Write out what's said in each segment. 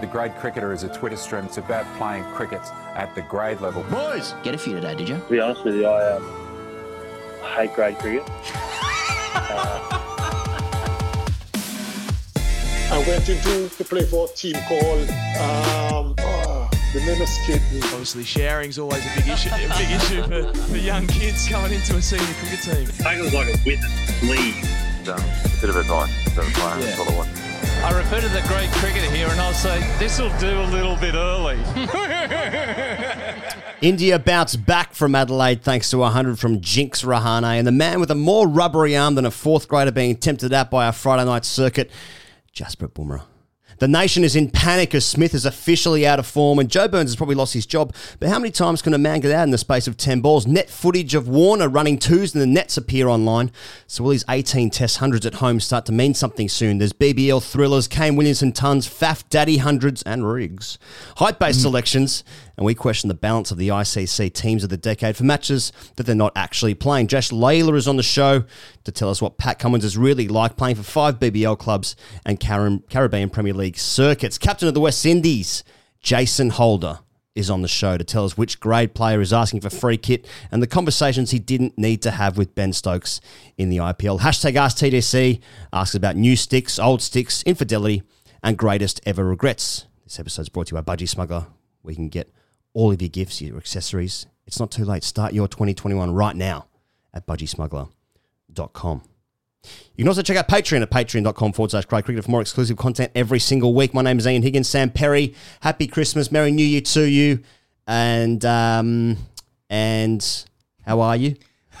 The Grade Cricketer is a Twitter stream. It's about playing cricket at the grade level. Boys, Get a few today, did you? To be honest with you, I um, hate grade cricket. I went into to play for a team called um, oh, the name escaped me. obviously sharing's always a big issue, a big issue for, for young kids coming into a senior cricket team. Take it was like a witness leave. um, a bit of advice to the player. That's what I want. I refer to the great cricketer here and I'll say, this will do a little bit early. India bounced back from Adelaide thanks to 100 from Jinks Rahane, and the man with a more rubbery arm than a fourth grader being tempted at by a Friday night circuit, Jasprit Bumrah. The nation is in panic as Smith is officially out of form, and Joe Burns has probably lost his job. But how many times can a man get out in the space of 10 balls? Net footage of Warner running twos and the nets appear online. So will these 18 test hundreds at home start to mean something soon? There's BBL thrillers, Kane Williamson tons, Faf Daddy hundreds, and rigs. Height based mm. selections, and we question the balance of the ICC teams of the decade for matches that they're not actually playing. Josh Lalor is on the show to tell us what Pat Cummins is really like playing for five BBL clubs and Caribbean Premier League circuits. Captain of the West Indies, Jason Holder, is on the show to tell us which grade player is asking for free kit and the conversations he didn't need to have with Ben Stokes in the IPL. Hashtag AskTGC asks about new sticks, old sticks, infidelity, and greatest ever regrets. This episode is brought to you by Budgy Smuggler, you can get all of your gifts, your accessories. It's not too late. Start your 2021 right now at budgysmuggler.com. You can also check out Patreon at patreon.com forward slash Craig Cricket for more exclusive content every single week. My name is Ian Higgins, Sam Perry. Happy Christmas, Merry New Year to you. And, um, and how are you?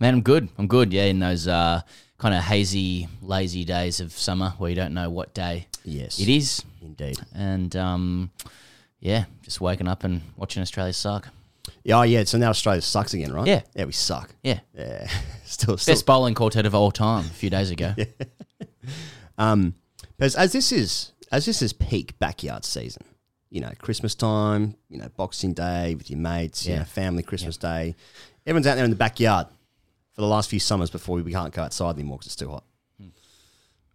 Man, I'm good. I'm good. Yeah, in those uh, kind of hazy, lazy days of summer where you don't know what day Yes. it is. Indeed. And um, yeah, just waking up and watching Australia suck. Yeah, oh, yeah. So now Australia sucks again, right? Yeah. Yeah, we suck. Yeah. Yeah. still, still. Best bowling quartet of all time a few days ago. Um, as, as this is as this is peak backyard season, you know, Christmas time, you know, Boxing Day with your mates, you know, family Christmas Day, everyone's out there in the backyard for the last few summers before we can't go outside anymore because it's too hot. Hmm.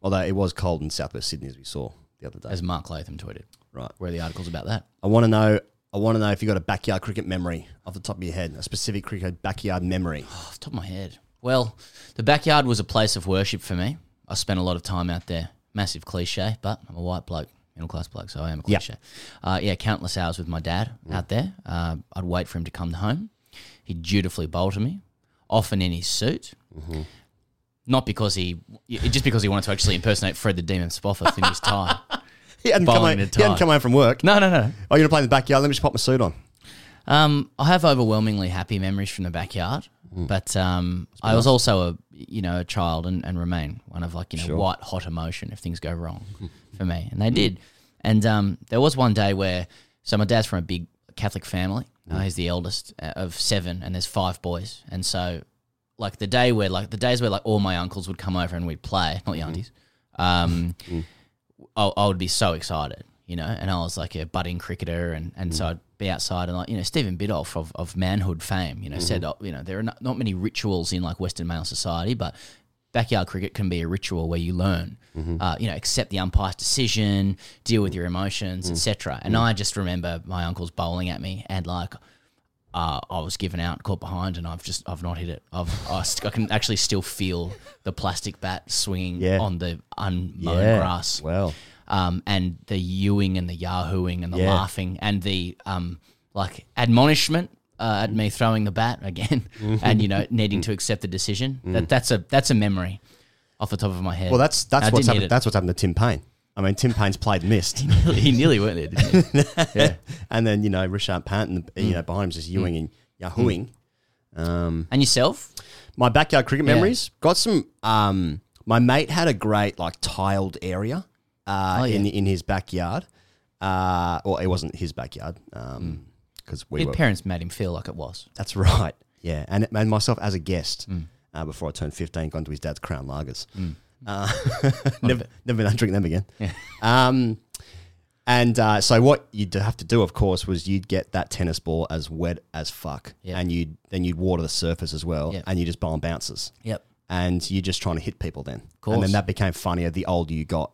Although it was cold in southwest Sydney as we saw the other day. As Mark Latham tweeted. right. Where are the articles about that? I want to know. I want to know if you've got a backyard cricket memory off the top of your head, a specific cricket backyard memory. Off the top of my head. Well, the backyard was a place of worship for me. I spent a lot of time out there. Massive cliche, but I'm a white bloke, middle class bloke, so I am a cliche. Uh, yeah, countless hours with my dad out there. Uh, I'd wait for him to come home. He'd dutifully bowl to me, often in his suit. Not because he, just because he wanted to actually impersonate Fred the Demon Spofforth in his tie. He hadn't, come home, he hadn't come home from work. No, no, no. Oh, you're gonna play in the backyard? Let me just pop my suit on. Um, I have overwhelmingly happy memories from the backyard, Mm. but um, I was also a you know a child and, and remain one of like you know Sure. white hot emotion if things go wrong for me, and they did. And um, there was one day where so my dad's from a big Catholic family. Mm. Uh, he's the eldest uh, of seven, and there's five boys, and so like the day where like the days where like all my uncles would come over and we'd play, not the mm-hmm. aunties. Um, mm-hmm. I, I would be so excited, you know, and I was like a budding cricketer, and, and so mm-hmm. I'd be outside and like you know Stephen Biddulph of, of manhood fame, you know, said oh, you know there are not, not many rituals in like Western male society, but backyard cricket can be a ritual where you learn, uh, you know, accept the umpire's decision, deal with your emotions, etc. And I just remember my uncles bowling at me and like. Uh, I was given out, caught behind, and I've just I've not hit it. I've I, st- I can actually still feel the plastic bat swinging Yeah. on the unmown grass Well, um, and the yewing and the yahooing and the Yeah. laughing and the um, like admonishment uh, at me throwing the bat again and you know needing to accept the decision. That that's a that's a memory off the top of my head. Mm. well, that's that's I what's didn't hit happened. it. That's what's happened to Tim Paine. I mean, Tim Paine's played missed, he nearly went there. Didn't he? yeah. and then you know Richard Panton, Mm. you know behind him just Ewing and Yahooing. Um, And yourself? my backyard cricket Yeah. memories got some. Um, my mate had a great like tiled area uh, Oh, yeah. in in his backyard. Uh, well, it wasn't his backyard because we His were. parents made him feel like it was. That's right. Yeah, and and myself as a guest Mm. uh, before I turned fifteen, gone to his dad's Crown Lagers. Uh, never never been drink them again. Yeah. Um, and uh, so what you'd have to do, of course, was you'd get that tennis ball as wet as fuck, Yeah. and you'd then you'd water the surface as well, Yeah. and you just bowl on bounces, Yep. and you're just trying to hit people then, and course. then that became funnier the older you got.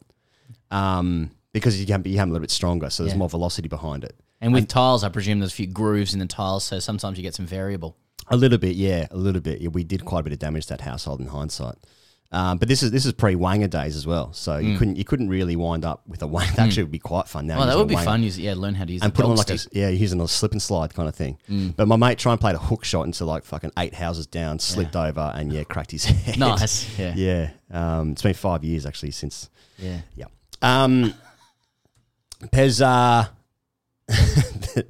um, because you can be, you become a little bit stronger, so there's Yeah. more velocity behind it. And with tiles, I presume there's a few grooves in the tiles, so sometimes you get some variable. A little bit, yeah, a little bit. Yeah, we did quite a bit of damage to that household in hindsight. Um, but this is this is pre Wanger days as well, so you couldn't you couldn't really wind up with a Wanger. That actually would be quite fun now. Well, that using would be a Wanger. fun. Use, yeah, learn how to use and the put on dog like a stick. yeah, using a slip and slide kind of thing. But my mate tried and played a hook shot into like fucking eight houses down, slipped over, and yeah, cracked his head. Nice, yeah. yeah. Um, it's been five years actually since. Yeah. Yeah. Um, Pez, uh,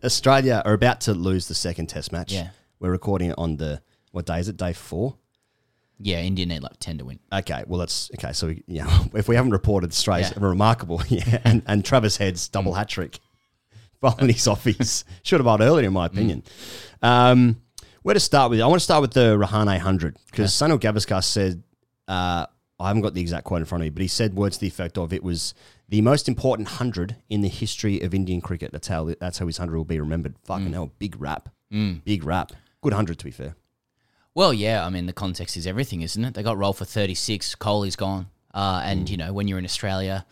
Australia are about to lose the second Test match. Yeah. we're recording it on the what day is it? Day four. Yeah, India need like 10 to win. Okay, well that's okay. So we, yeah, if we haven't reported Australia's Yeah. remarkable, yeah, and, and Travis Head's double hat trick, following his offies, should have bowled earlier in my opinion. Um, where to start with? I want to start with the Rahane hundred because Sunil Gavaskar said, uh, I haven't got the exact quote in front of me, but he said words to the effect of it was the most important hundred in the history of Indian cricket. That's how that's how his hundred will be remembered. Fucking hell, big rap, big rap, good hundred to be fair. Well, yeah, I mean, the context is everything, isn't it? They got rolled for 36. Kohli's gone. Uh, Mm. and, you know, when you're in Australia,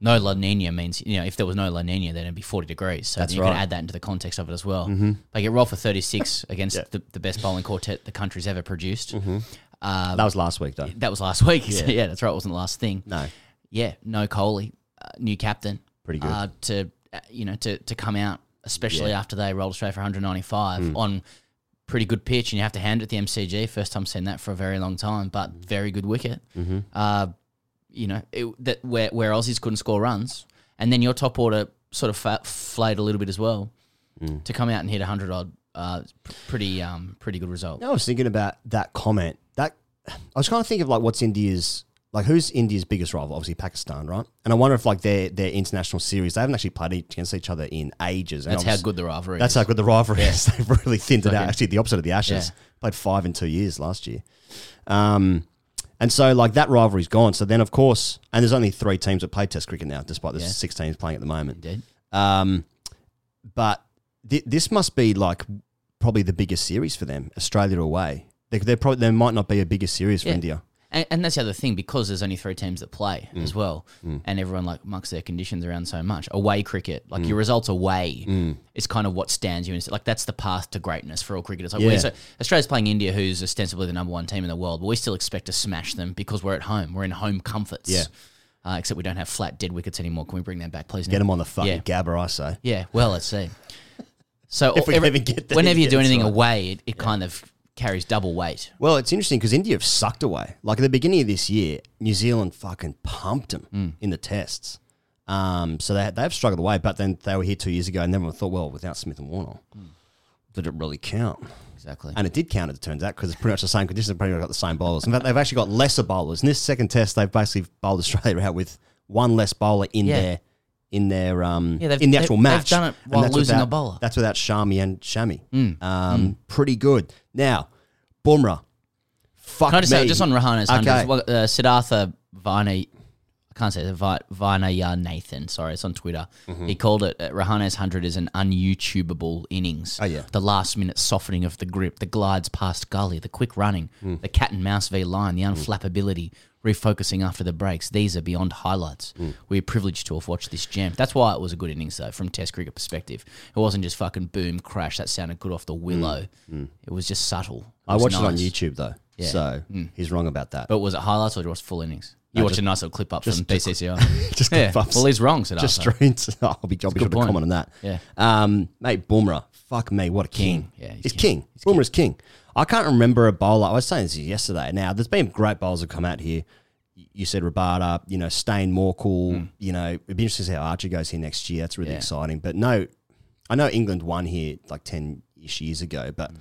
no La Nina means, you know, if there was no La Nina, then it'd be 40 degrees. So That's you right. Mm-hmm. can add that into the context of it as well. They get rolled for 36 against the, the best bowling quartet the country's ever produced. Mm-hmm. that was last week though. That was last week. Yeah. yeah, that's right. It wasn't the last thing. No, Yeah, no Kohli, uh, new captain. Pretty good. Uh, to, uh, you know, to, to come out, especially Yeah. After they rolled Australia for 195 on pretty good pitch, and you have to hand it the MCG. First time seeing that for a very long time, but very good wicket. Mm-hmm. Uh, you know, it, that where where Aussies couldn't score runs, and then your top order sort of fa- flayed a little bit as well Mm. to come out and hit 100 odd. Uh, pretty um pretty good result. I was thinking about that comment. That I was kind of thinking of like what's India's like who's India's biggest rival? Obviously Pakistan, right? And I wonder if like their their international series they haven't actually played against each other in ages. And That's how good the rivalry. Is. That's is. how good the rivalry is. They've really thinned it out. Actually, the opposite of the Ashes. Yeah. Played five in two years last year. Um, and so like that rivalry's gone. So then of course, and there's only three teams that play Test cricket now, despite there's Yeah. six teams playing at the moment. Indeed. Um, but th- this must be like probably the biggest series for them, Australia away. They, they're probably there might not be a bigger series for Yeah. India. And, and that's the other thing because there's only three teams that play Mm. as well, and everyone like mucks their conditions around so much. Away cricket, Mm. like your results away, is kind of what stands you in. Like that's the path to greatness for all cricketers. Like Yeah. so Australia's playing India, who's ostensibly the number one team in the world, but we still expect to smash them because we're at home. We're in home comforts. Yeah. Uh, except we don't have flat dead wickets anymore. Can we bring them back, please? Get them on the fucking Yeah. Gabba, I say. Yeah. Well, let's see. So If we every- ever get there, whenever you do anything right. away, it, it kind of carries double weight. Well, it's interesting because India have sucked away. Like at the beginning of this year, New Zealand fucking pumped them Mm. in the tests. Um, so they they've struggled away, but then they were here two years ago, and everyone thought, well, without Smith and Warner, Mm. did it really count? Exactly. And it did count, as it turns out, because it's pretty much the same conditions. Pretty much got the same bowlers. In fact, they've actually got lesser bowlers. In this second test, they've basically bowled Australia out with one less bowler in Yeah. their in their um Yeah, in the they've- actual they've match. done it while losing a bowler. That's without Shami and Shami. Mm. Um, pretty good. Now, Bumrah. Fuck Can I just me. say, just on Rahane's Okay. uh, Siddhartha Vina, I can't say Vi- Vinaya Nathan, sorry, it's on Twitter. Mm-hmm. He called it, uh, Rahane's 100 is an un-YouTubeable innings. Oh, yeah. The last minute softening of the grip, the glides past gully, the quick running, Mm. the cat and mouse v line, the unflappability, refocusing after the breaks. These are beyond highlights. Mm. We're privileged to have watched this gem. That's why it was a good innings, though, from Test cricket perspective. It wasn't just fucking boom, crash. That sounded good off the willow. It was just subtle. Mm. I watched it on. YouTube though, Yeah. so he's wrong about that. But was it highlights or was it full innings? You No, watched just- a nice little clip up just- from just- BCCI. just yeah. clip ups. Well, he's wrong, said just Arthur. streams. I'll be, I'll be sure good to point. comment on that. Yeah. Um, mate, Bumrah. Fuck me, what a king. King. Yeah, he's he's, king. king. Bumrah's king. I can't remember a bowler. I was saying this yesterday. Now, there's been great bowlers that come out here. You said Rabada, you know, Steyn Morkel. Hmm. You know, it'd be interesting to see how Archer goes here next year. That's really. Yeah. exciting. But no, I know England won here like 10 ish years ago, but hmm.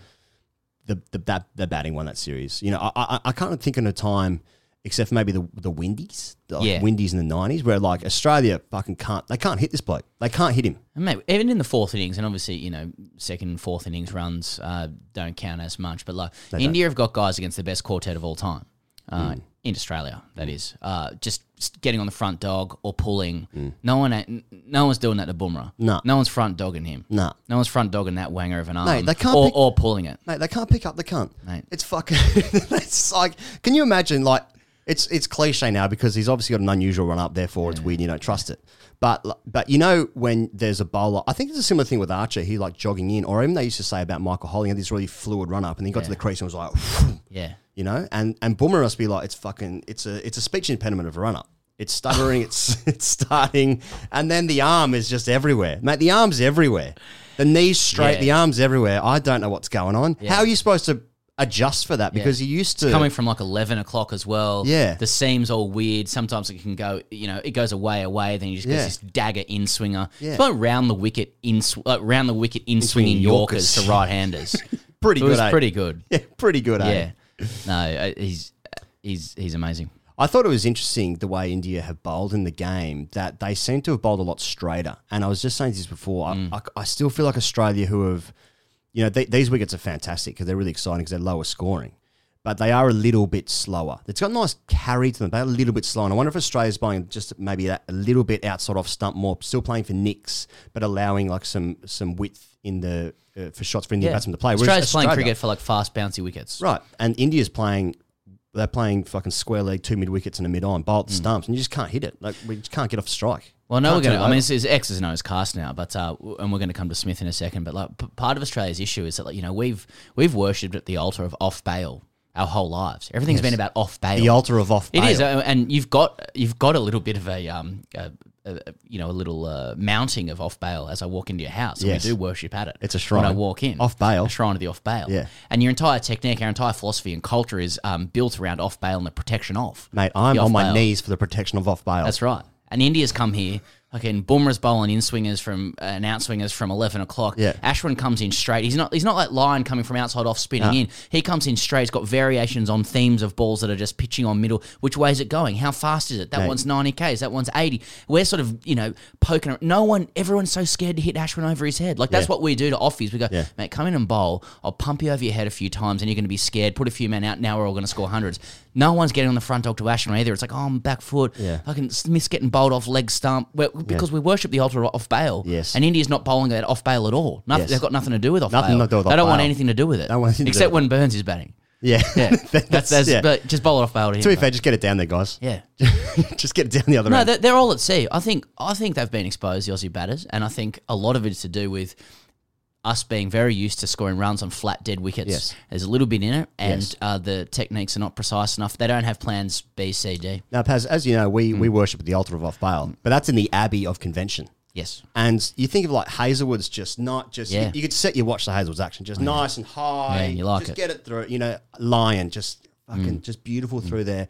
the, the, that, the batting won that series. You know, I, I, I can't think of a time except for maybe the the Windies, the, like Yeah. Windies in the nineties, where like Australia fucking can't they can't hit this bloke. They can't hit him. And mate, even in the fourth innings, and obviously, you know, second and fourth innings runs uh, don't count as much, but like India have got guys against the best quartet of all time. Uh, Mm. In Australia, that is, uh, just getting on the front dog or pulling. Mm. No one, n- no one's doing that to Boomer. No. no one's front dogging him. No. no one's front dogging that wanger of an arm, they can't or, pick- or pulling it. Mate, they can't pick up the cunt. Mate. It's fucking it's like can you imagine like it's it's cliche now because he's obviously got an unusual run up. Therefore, it's weird. You don't trust it. But but you know when there's a bowler, I think it's a similar thing with Archer. He like jogging in, or even they used to say about Michael Holding, he had this really fluid run up, and he got to the crease and was like, Yeah. you know, and and Boomer must be like, it's fucking, it's a it's a speech impediment of a run up. It's stuttering, it's it's starting, and then the arm is just everywhere, mate. The arm's everywhere, the knees straight, Yeah. the arm's everywhere. I don't know what's going on. Yeah. How are you supposed to adjust for that? Because you used to Coming from like 11 o'clock as well. Yeah. The seam's all weird. Sometimes it can go, you know, it goes away, away. Then you just Yeah. get this dagger in swinger. Yeah. It's like round the wicket in, sw- like round the wicket in swinging Yorkers Yorkers. to right handers. pretty it good. was eh? pretty good. yeah, pretty good. Eh? Yeah. No, uh, he's he's he's amazing. I thought it was interesting the way India have bowled in the game that they seem to have bowled a lot straighter. And I was just saying this before. I, I, I still feel like Australia, who have, you know, th- these wickets are fantastic because they're really exciting because they're lower scoring, but they are a little bit slower. It's got a nice carry to them. They're a little bit slow. And I wonder if Australia's bowling just maybe that, a little bit outside off stump more, still playing for nicks, but allowing like some some width in the uh, for shots for Indian batsmen to play. Whereas Australia's playing cricket for like fast, bouncy wickets. Right. And India's playing they're playing fucking square leg, two mid wickets and a mid on, at the stumps, and you just can't hit it. Like we just can't get off strike. Well, no, Can't we're going to. I mean, it's, it's X's and O's cast now, but uh, and we're going to come to Smith in a second. But like, p- part of Australia's issue is that like you know we've we've worshipped at the altar of off bail our whole lives. Everything's been about off bail. the altar of off It is, bail. uh, and you've got you've got a little bit of a um, a, a, you know, a little uh, mounting of off bail as I walk into your house. Yes. we do worship at it. It's a shrine. when I walk in. Off bail. a shrine of the off bail. Yeah. and your entire technique, our entire philosophy and culture is um, built around off bail and the protection of. Mate, I'm on my knees for the protection of off bail. That's right. And India's come here. Fucking Boomer's bowling in swingers from uh, and out swingers from eleven o'clock. Yeah. Ashwin comes in straight. He's not he's not like Lyon coming from outside off spinning in. He comes in straight. He's got variations on themes of balls that are just pitching on middle. Which way is it going? How fast is it? That Mate. one's ninety k's. That one's eighty. We're sort of you know poking. No one. Everyone's so scared to hit Ashwin over his head. Like that's what we do to offies. We go, mate, come in and bowl. I'll pump you over your head a few times, and you're going to be scared. Put a few men out. Now we're all going to score hundreds. No one's getting on the front dog to Ashwin either. It's like, oh, I'm back foot. Yeah. Fucking Smith's getting bowled off leg stump Well, because we worship the altar of off bail. Yes. And India's not bowling that off bail at all. Nothing, Yes. They've got nothing to do with off Nothing bail. to do with they off don't want anything to do with it. Don't want anything to do Except when Burns is batting. yeah. Yeah. that's, that's, yeah. but just bowl it off bail to him. to be fair, just get it down there, guys. Yeah. just get it down the other No, end. they're, they're all at sea. I think I think they've been exposed, the Aussie batters, and I think a lot of it is to do with us being very used to scoring runs on flat dead wickets. Yes. There's a little bit in it, and Yes. uh, the techniques are not precise enough. They don't have plans B, C, D. now, Paz, as you know, we, Hmm. we worship at the altar of off bail, but that's in the abbey of convention. Yes. And you think of like Hazlewood's just not just Yeah. you, you could set your watch to Hazlewood's action just nice and high. Yeah, you like just it. get it through. You know, Lyon just fucking Mm. just beautiful through there.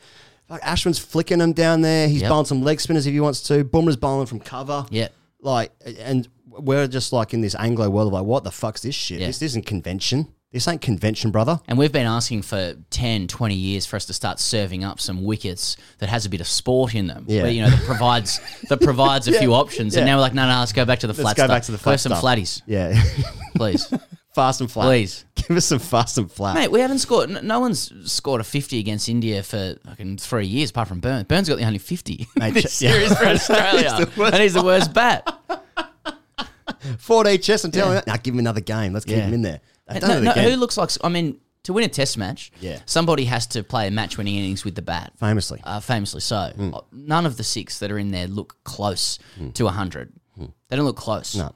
Like Ashwin's flicking him down there. He's Yep. bowling some leg spinners if he wants to. Boomer's bowling from cover. Yeah. Like and we're just like in this Anglo world of like, what the fuck's this shit? Yeah. This isn't convention. This ain't convention, brother. And we've been asking for 10, 20 years for us to start serving up some wickets that has a bit of sport in them. Yeah. Where, you know, that provides that provides a few options. Yeah. And now we're like, no, no, let's go back to the flat Let's go stuff. back to the flat Where's some flatties, Yeah. please. fast and flat. Please. Give us some fast and flat. Mate, we haven't scored. No one's scored a fifty against India for fucking three years, apart from Burns. Burns got the only fifty Mate, this yeah. series for Australia, and he's the worst bat. 4D chess, I'm telling you. Now give him another game. Let's keep Yeah. him in there. And no, no, who looks like? I mean, to win a Test match, Yeah. somebody has to play a match-winning innings with the bat. Famously. uh, famously so. Uh, None of the six that are in there look close to hundred. They don't look close. No.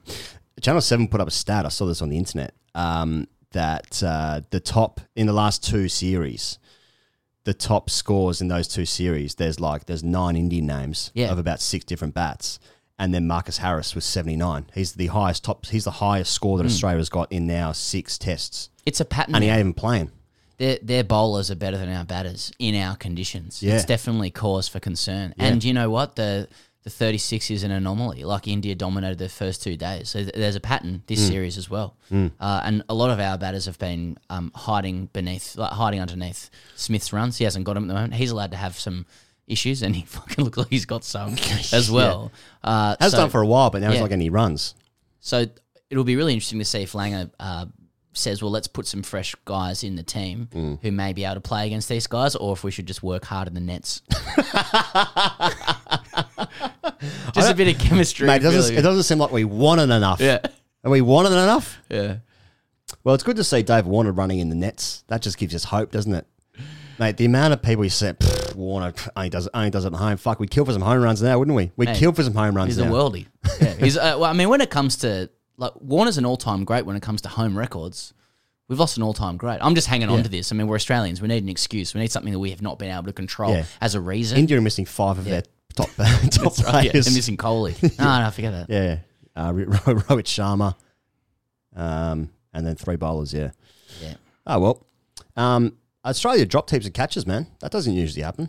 Channel 7 put up a stat. I saw this on the internet. Um, that uh, the top in the last two series, the top scores in those two series, there's like there's nine Indian names Yeah. of about six different bats. And then Marcus Harris was 79. He's the highest top. He's the highest score that Australia's got in now six tests, It's a pattern. and he ain't even playing. their their bowlers are better than our batters in our conditions. Yeah. It's definitely cause for concern. And you know what? The the 36 is an anomaly. Like India dominated their first two days. So th- there's a pattern this Mm. series as well. Uh, and a lot of our batters have been um, hiding beneath, like hiding underneath Smith's runs. He hasn't got them at the moment. He's allowed to have some issues, and he fucking looks like he's got some as well. Uh, Has so- done for a while, but now yeah. he's not getting any runs. so it'll be really interesting to see if Langer uh, says, well, let's put some fresh guys in the team Mm. who may be able to play against these guys, or if we should just work hard in the nets. just a bit of chemistry. Mate, it doesn't, really. it doesn't seem like we wanted enough. yeah. Are we wanted enough? Yeah. Well, it's good to see Dave Warner running in the nets. That just gives us hope, doesn't it? Mate, the amount of people you said, Warner only does, only does it at home. Fuck, we'd kill for some home runs now, wouldn't we? We'd kill for some home runs He's now. a worldie. Yeah. He's, uh, well, I mean, when it comes to like Warner's an all-time great when it comes to home records. We've lost an all-time great. I'm just hanging on to this. I mean, we're Australians. We need an excuse. We need something that we have not been able to control Yeah. as a reason. India are missing five of their top, top That's right. Yeah, players. they're missing Kohli. no, no, forget that. Yeah. Uh, Ro- Ro- Rohit Sharma. Um, and then three bowlers, yeah. Yeah. Oh, well. Um, Australia dropped heaps of catches, man. That doesn't usually happen.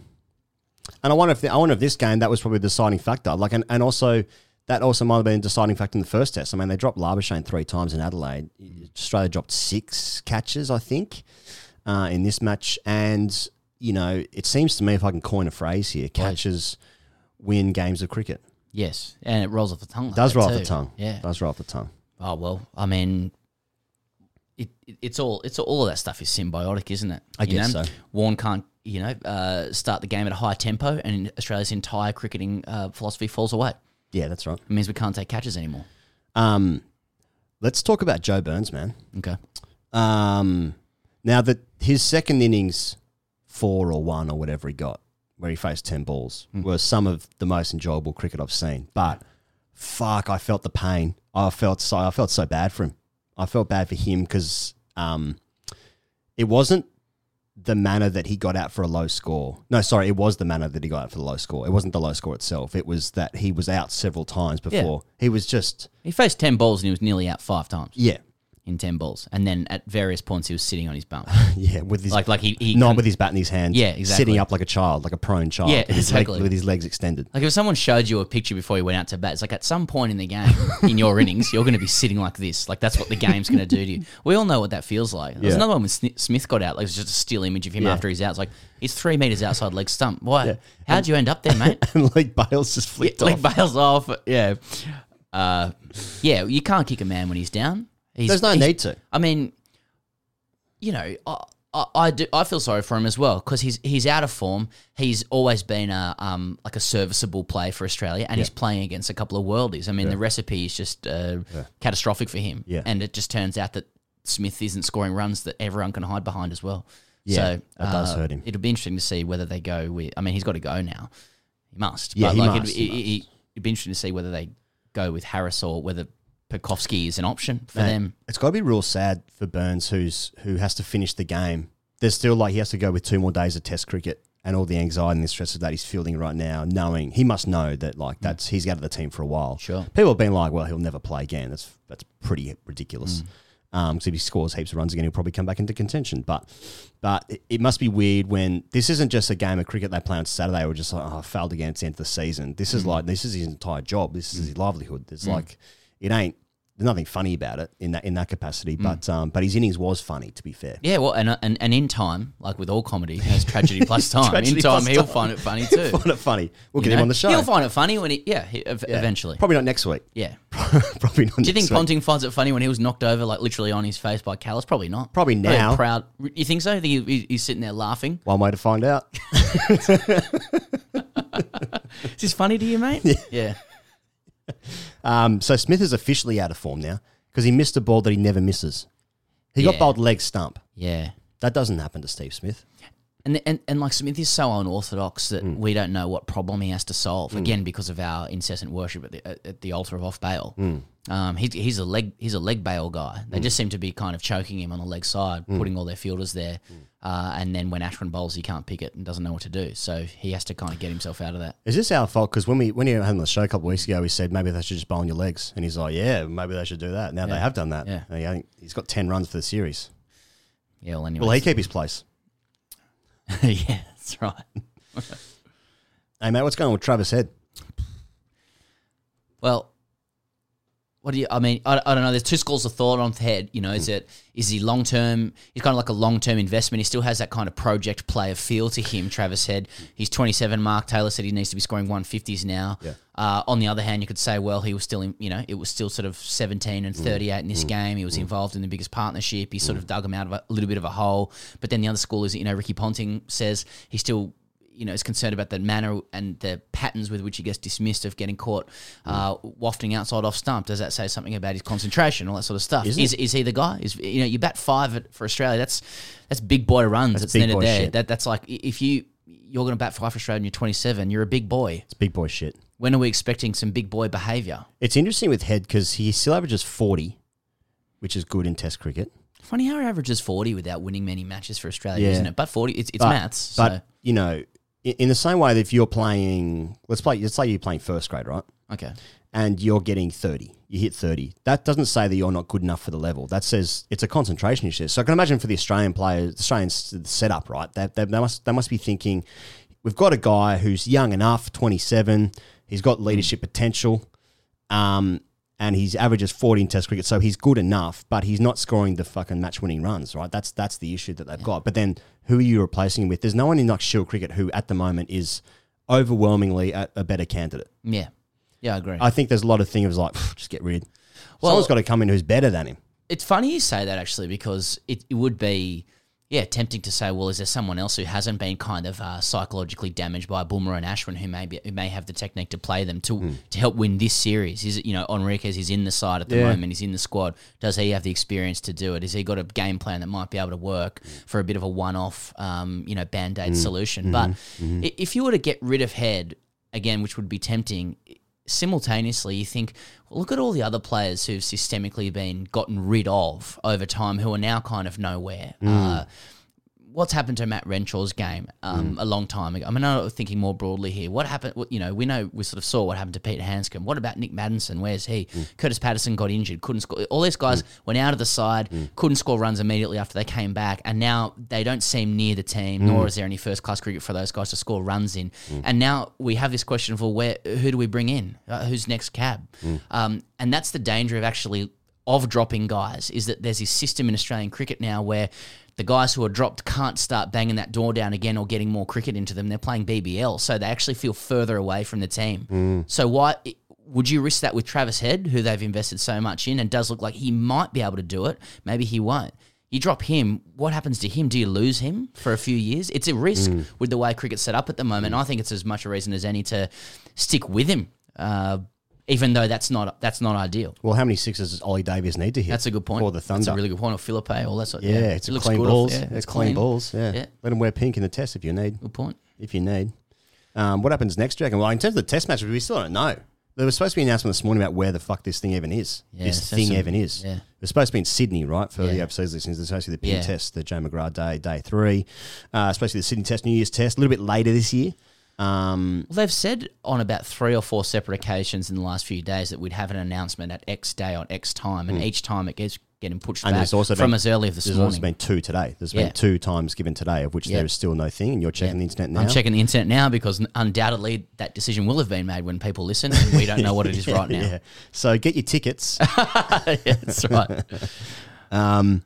And I wonder if the, I wonder if this game that was probably the deciding factor. Like, and, and also that also might have been a deciding factor in the first test. I mean, they dropped Labuschagne three times in Adelaide. Australia dropped six catches, I think, uh, in this match. And you know, it seems to me, if I can coin a phrase here, catches win games of cricket. Yes, and it rolls off the tongue. like Does roll off the tongue. Yeah. Does roll off the tongue. Oh well, I mean, it, it it's all it's all of that stuff is symbiotic, isn't it? I You guess know? so. Warren can't you know uh, start the game at a high tempo, and Australia's entire cricketing uh, philosophy falls away. Yeah, that's right. It means we can't take catches anymore. Um, let's talk about Joe Burns, man. Okay. Um, now that his second innings, four or one or whatever he got, where he faced ten balls, Hmm. were some of the most enjoyable cricket I've seen. But fuck, I felt the pain. I felt so. I felt so bad for him. I felt bad for him because um, it wasn't the manner that he got out for a low score. No, sorry, it was the manner that he got out for the low score. It wasn't the low score itself. It was that he was out several times before. He was just He faced ten balls and he was nearly out five times yeah, in ten balls, and then at various points he was sitting on his bum. yeah, with his like like he, he not couldn't- with his bat in his hand. Yeah, exactly. Sitting up like a child, like a prone child. Yeah, with his, leg- exactly. with his legs extended. Like if someone showed you a picture before you went out to bat, it's like at some point in the game, in your innings, you're going to be sitting like this. Like that's what the game's going to do to you. We all know what that feels like. There's Yeah. another one when Smith got out. Like it's just a still image of him Yeah. after he's out. It's like he's three meters outside leg stump. Why? Yeah. How'd you end up there, mate? And like Bales just flicked like off. bails off. Yeah, uh, yeah. You can't kick a man when he's down. He's, There's no need to. I mean, you know, I, I, I do. I feel sorry for him as well because he's he's out of form. He's always been a um like a serviceable play for Australia, and he's playing against a couple of worldies. I mean, the recipe is just uh, catastrophic for him. Yeah. and it just turns out that Smith isn't scoring runs that everyone can hide behind as well. Yeah, so that does uh, hurt him. It'll be interesting to see whether they go with. I mean, he's got to go now. He must. Yeah, but he like must, It'd, he it, must. it'd be interesting to see whether they go with Harris or whether Pucovski is an option for Mate, them. It's got to be real sad for Burns, who's who has to finish the game. There's still like he has to go with two more days of Test cricket and all the anxiety and the stress of that he's feeling right now, knowing he must know that like that's he's out of the team for a while. Mm. Sure. People have been like, well, he'll never play again. That's that's pretty ridiculous. Mm. Um, because if he scores heaps of runs again, he'll probably come back into contention. But, but it, it must be weird when this isn't just a game of cricket they play on Saturday. Or just like, oh, I failed again at the end of the season. This Mm. is like this is his entire job. This is his livelihood. It's like it ain't. There's nothing funny about it in that in that capacity. But um, but his innings was funny. To be fair, Yeah, well, and, and and in time, like with all comedy, has tragedy plus time. Tragedy in time, he'll time. find it funny too. find it funny. We'll You get him on the show. He'll find it funny when he, yeah, he, ev- Yeah. eventually. Probably not next week. yeah. Probably not. Do you think week. Ponting finds it funny when he was knocked over, like literally on his face by Kallis? Probably not. Probably now. proud. You think so? You think he, he's sitting there laughing? One way to find out. Is this funny to you, mate? Yeah. Um, so Smith is officially out of form now because he missed a ball that he never misses. He got Yeah. bowled leg stump. Yeah. That doesn't happen to Steve Smith. And, and and like Smith is so unorthodox that Mm. we don't know what problem he has to solve. Again, because of our incessant worship at the at, the altar of off bail. Mm. Um, he's he's a leg he's a leg bail guy. They just seem to be kind of choking him on the leg side, Mm. putting all their fielders there, uh, and then when Ashwin bowls, he can't pick it and doesn't know what to do. So he has to kind of get himself out of that. Is this our fault? Because when we when you had on the show a couple of weeks ago, we said maybe they should just bowl on your legs, and he's like, "Yeah, maybe they should do that." Now they have done that. Yeah. Think he's got ten runs for the series. Yeah. Well, anyway. Will he keep his place? yeah, that's right. Hey mate, what's going on with Travis Head? Well, what do you? I mean, I, I don't know. There's two schools of thought on the head. You know, is hmm. it is he long term? He's kind of like a long term investment. He still has that kind of project player feel to him. Travis Head. He's 27. Mark Taylor said he needs to be scoring 150s now. Yeah. Uh, on the other hand, you could say, well, he was still in. You know, it was still sort of 17 and hmm. 38 in this hmm. game. He was involved in the biggest partnership. He sort of dug him out of a, little bit of a hole. But then the other school is, you know, Ricky Ponting says he still you know, is concerned about the manner and the patterns with which he gets dismissed of getting caught uh, wafting outside off stump. Does that say something about his concentration, all that sort of stuff? Isn't Is, he the guy? Is you know, you bat five at, for Australia. That's that's big boy runs. That's That's big boy there. shit. That that's like if you you're going to bat five for Australia and you're 27. You're a big boy. It's big boy shit. When are we expecting some big boy behaviour? It's interesting with Head because he still averages 40, which is good in Test cricket. Funny how he averages 40 without winning many matches for Australia, Yeah. isn't it? But 40, it's, it's but, maths. But, so, you know, in, the same way that if you're playing, let's play, let's say you're playing first grade, right? okay. And you're getting 30, you hit 30. That doesn't say that you're not good enough for the level. That says it's a concentration issue. So I can imagine for the Australian players, Australian s- setup, right? That they, they must they must be thinking, we've got a guy who's young enough, 27. He's got leadership potential. Um, and he's averages 14 Test cricket, so he's good enough, but he's not scoring the fucking match-winning runs, right? That's that's the issue that they've got. But then, who are you replacing him with? There's no one in like Shield cricket who, at the moment, is overwhelmingly a, a better candidate. Yeah. Yeah, I agree. I think there's a lot of things like just get rid. Well- Someone's got to come in who's better than him. it's funny you say that actually because it, it would be yeah tempting to say well is there someone else who hasn't been kind of uh, psychologically damaged by Boomer and Ashwin who may be, who may have the technique to play them to to help win this series? Is it you know Henriques is in the side at the Yeah. moment. He's in the squad. Does he have the experience to do it? Has he got a game plan that might be able to work for a bit of a one off um, you know band aid solution? But i if you were to get rid of head again which would be tempting simultaneously you think well, look at all the other players who've systemically been gotten rid of over time who are now kind of nowhere. Uh, what's happened to Matt Renshaw's game um, mm. a long time ago? I mean, I'm thinking more broadly here. What happened? You know, we know we sort of saw what happened to Pete Handscomb. What about Nick Maddinson? Where's he? Mm. Kurtis Patterson got injured, couldn't score. All these guys mm. went out of the side, couldn't score runs immediately after they came back, and now they don't seem near the team. Nor is there any first class cricket for those guys to score runs in. And now we have this question of well, where who do we bring in? Uh, who's next cab? Um, and that's the danger of actually of dropping guys is that there's this system in Australian cricket now where the guys who are dropped can't start banging that door down again or getting more cricket into them. They're playing BBL, so they actually feel further away from the team. So why would you risk that with Travis Head, who they've invested so much in and does look like he might be able to do it? Maybe he won't. You drop him, what happens to him? Do you lose him for a few years? It's a risk with the way cricket's set up at the moment. I think it's as much a reason as any to stick with him, uh, even though that's not that's not ideal. Well, how many sixes does Ollie Davies need to hit? That's a good point. For the Thunder. That's a really good point. Or Philippe, all that sort. yeah, it's it a looks clean good off- balls. yeah, it's it's clean, balls. Yeah. Yeah. let him wear pink in the test if you need. Good point. If you need. Um, what happens next, you? Well, in terms of the test matches, we still don't know. There was supposed to be an announcement this morning about where the fuck this thing even is. Yeah, this thing some- even is. yeah. It was supposed to be in Sydney, right? For the Yeah. overseas listeners, it's supposed to be the pin Yeah. test, the Jane McGrath Day, day three. Uh, supposed to be the Sydney test, New Year's test, a little bit later this year. Um, Well, they've said on about three or four separate occasions in the last few days that we'd have an announcement at X day on X time, and each time it gets getting pushed and back there's also from been, as early as this There's morning. also been two today. There's Yeah. been two times given today, of which Yeah. there is still no thing, and you're checking the internet now. I'm checking the internet now because undoubtedly that decision will have been made when people listen, and we don't know what it is right now. Yeah. So get your tickets. yeah, that's right. Um,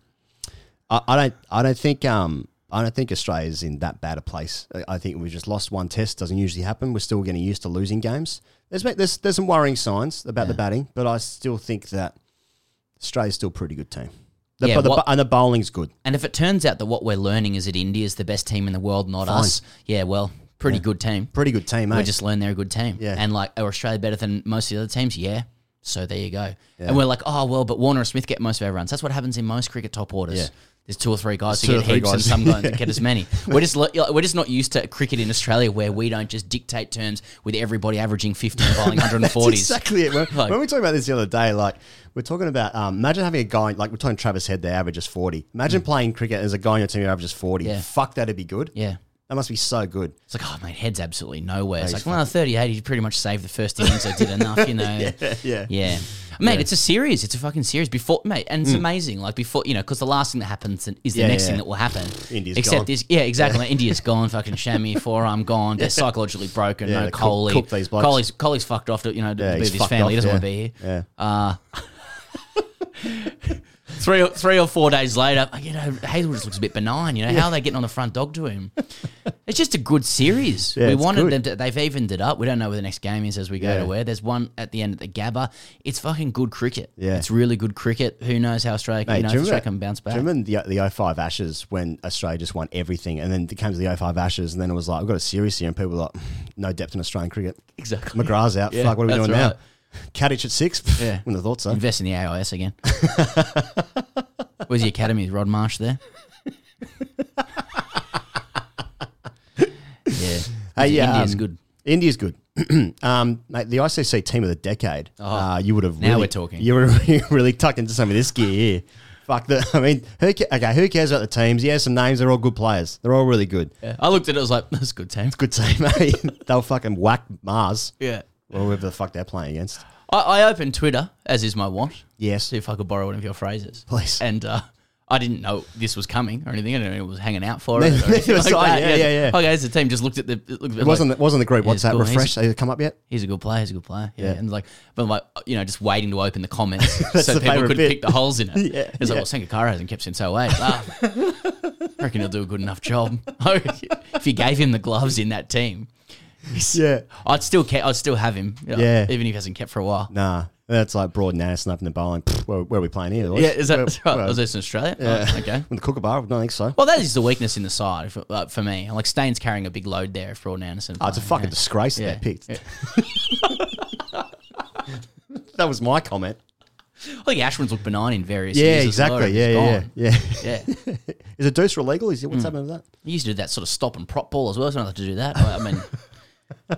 I, I don't. I don't think. Um, I don't think Australia's in that bad a place. I- think we've just lost one test. Doesn't usually happen. We're still getting used to losing games. There's there's there's some worrying signs about the batting, but I still think that Australia's still a pretty good team. The, Yeah, the, what- and the bowling's good. And if it turns out that what we're learning is that India's the best team in the world, not Fine. us, yeah, well, pretty good team. Pretty good team, mate. We mate. just learned they're a good team. Yeah. And like, are Australia better than most of the other teams? Yeah. So there you go. And we're like, oh well, but Warner and Smith get most of our runs. That's what happens in most cricket top orders. There's two or three guys There's who get three heaps and guys. some guys get as many. We're just we're just not used to cricket in Australia where we don't just dictate terms with everybody averaging 50 and bowling 140s. That's exactly it. When, Like- when we talked about this the other day, like we're talking about, um, imagine having a guy like we're talking Travis Head, their average is forty. Imagine playing cricket as a guy on your team who averages forty. Mm. Yeah. Fuck, that'd be good. Yeah. That must be so good. It's like, oh, mate, head's absolutely nowhere. It's like, well, 38, he pretty much saved the first innings. I did enough, you know. Yeah, yeah. Yeah. Mate, it's a series. It's a fucking series. Before, mate, and it's amazing. Like before, you know, because the last thing that happens is the Mm. Yeah, next yeah. thing that will happen. India's Except gone. this, yeah, exactly. Like, India's gone. Fucking Shami, forearm gone. They're psychologically broken. Yeah, no Kohli. cook these blokes. Kohli's, Kohli's fucked off to you know to Yeah, be with his family. he doesn't yeah. want to be here. Yeah. Uh, three, or, three or four days later, you know, Hazlewood just looks a bit benign. You know, how are they getting on the front dog to him? It's just a good series. Yeah, we it's wanted good. them to, they've evened it up. We don't know where the next game is as we go Yeah. to where. There's one at the end of the Gabba. It's fucking good cricket. Yeah. It's really good cricket. Who knows how Australia, can, Mate, you know, do if Australia remember- can bounce back. Do you remember the, the 05 Ashes when Australia just won everything and then it came to the 05 Ashes and then it was like, I've got a series here and people were like, no depth in Australian cricket. Exactly. McGrath's out. Yeah, Fuck, what are we that's doing right. Katich at six? Yeah. Wouldn't have thought so. Invest in the AIS again. Where's the academy? Is Rod Marsh there? yeah. Hey, yeah, India's um, good. India's good. um, mate, the ICC team of the decade. uh, you would have Oh, now really, we're talking. You would have really tucked into some of this gear here. Fuck the. I mean, who ca- okay? Who cares about the teams? Yeah, some names. They're all good players. They're all really good. Yeah. I looked at it. I was like, that's a good team. It's a good team, mate. They'll fucking whack Mars Yeah. Or whoever the fuck they're playing against. I, I opened Twitter, as is my want, Yes. see if I could borrow one of your phrases. Please. And uh, I didn't know this was coming or anything. I didn't know it was hanging out for Neither- it. Anything was like I. that. Yeah, yeah, yeah. Okay, as the team just looked at the. Looked at It wasn't. It wasn't the group it's WhatsApp cool. refresh. Has it come up yet? He's a good player. He's a good player. Yeah. Yeah. And like, but like, you know, just waiting to open the comments so the people favourite could bit. pick the holes in it. Yeah, It's yeah. like, well, Sangakkara hasn't kept since 08. Ah, I reckon he'll do a good enough job. if you gave him the gloves in that team, Yeah. I'd still ke- I'd still have him. you know, Yeah. Even if he hasn't kept for a while. Nah. That's like Broad and Anderson up in the bowling. Pfft, Where, where are we playing here? boys? Yeah, is that right? Was this in Australia? Yeah. Oh, okay. With the Kookaburra? I don't think so. Well, that is the weakness in the side for, uh, for me. Like Steyn's carrying a big load there for Broad and Anderson. Oh, it's a fucking disgrace that Yeah. they picked. that was my comment. I think Ashwin's looked benign in various Yeah, years. as well. exactly. He's Yeah, yeah, gone. yeah, Yeah. Is it deuce illegal? Is it Hmm. what's happening with that? He used to do that sort of stop and prop ball as well. It's not have to do that. I I mean, I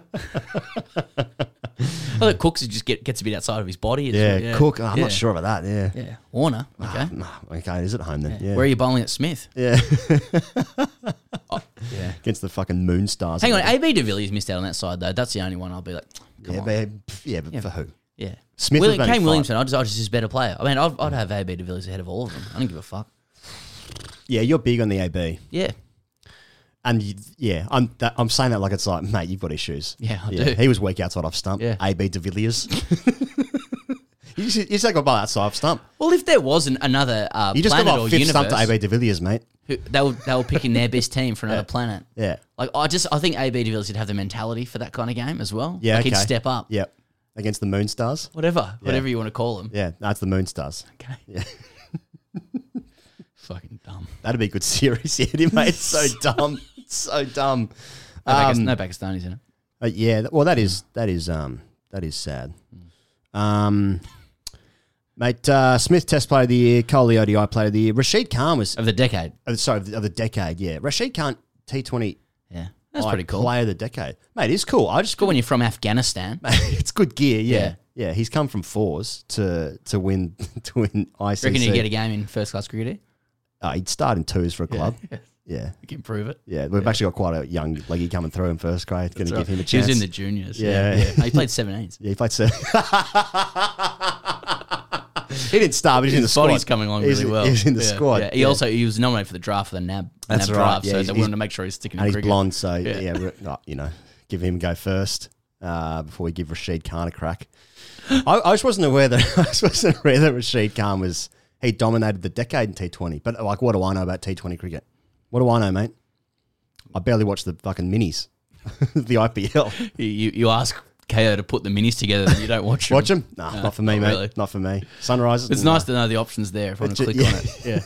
think Cooks just get, gets a bit outside of his body. It's- Yeah, Cook. oh, I'm Yeah. not sure about that. Yeah. Yeah, Warner. Okay, Nah, okay, is it home then? Yeah. where are you bowling at Smith? yeah. Oh, yeah. Against the fucking Moon Stars. Hang on, AB de Villiers missed out on that side though. That's the only one I'll be like, come Yeah, on. but, pff, yeah, but for who? Yeah. Smith William, was only Kane five. Williamson, I just, I just his better player. I mean, I'd, I'd have AB de Villiers ahead of all of them. I don't give a fuck. Yeah, you're big on the AB. Yeah. And you, yeah, I'm that, I'm saying that like it's like, mate, you've got issues. Yeah, I do. He was weak outside off stump. Yeah. AB de Villiers. you just, you just got by outside off stump. Well, if there was an, another uh, You just got planet by or fifth universe, stump to AB de Villiers, mate. who, they were they were picking their best team for another planet. Yeah. Like I just I think AB de Villiers would have the mentality for that kind of game as well. Yeah, like he'd okay. step up. Yep. Against the Moon Stars. Whatever, whatever you want to call them. Yeah, that's the Moon Stars. Okay. Yeah. Fucking dumb. That'd be a good series. Yeah, mate. It's so dumb. So dumb. No, Pakistan, Um, no Pakistanis in it. Uh, yeah, well, that is that is um that is sad. Um, mate, uh, Smith Test Player of the Year, Kohli the ODI Player of the Year, Rashid Khan was Of the decade. sorry of the, of the decade. Yeah, Rashid Khan T Twenty. Yeah. That's pretty cool. Player of the decade, mate. It's cool. I just Cool when you're from Afghanistan. it's good gear. Yeah. Yeah. yeah, He's come from fours to to win to win ICC. Reckon you get a game in first class cricket here? Uh, he'd start in twos for a club. Yeah. You can prove it. Yeah, we've actually got quite a young leggy coming through in first grade. Going to give him a chance. He was in the juniors. Yeah. Yeah. yeah. he played 17s. Yeah, he played seven. he didn't start, but he's in the His squad. body's coming along He's- really well. He's in the squad. Yeah. He also he was nominated for the draft for the NAB, That's NAB right, draft, yeah, so they wanted to make sure he's sticking and he's cricket. blonde, so Yeah. yeah, not, you know, give him a go first uh, before we give Rashid Khan a crack. I, I just wasn't aware that I just wasn't aware that Rashid Khan was he dominated the decade in T Twenty. But like, what do I know about T Twenty cricket? What do I know, mate? I barely watch the fucking minis, the IPL. You, you, you ask KO to put the minis together, and you don't watch them. Watch them? Nah, No, not for me, not mate. really. Not for me. Sunrises. It's nice to know the options there if I want to It's click on it. Yeah.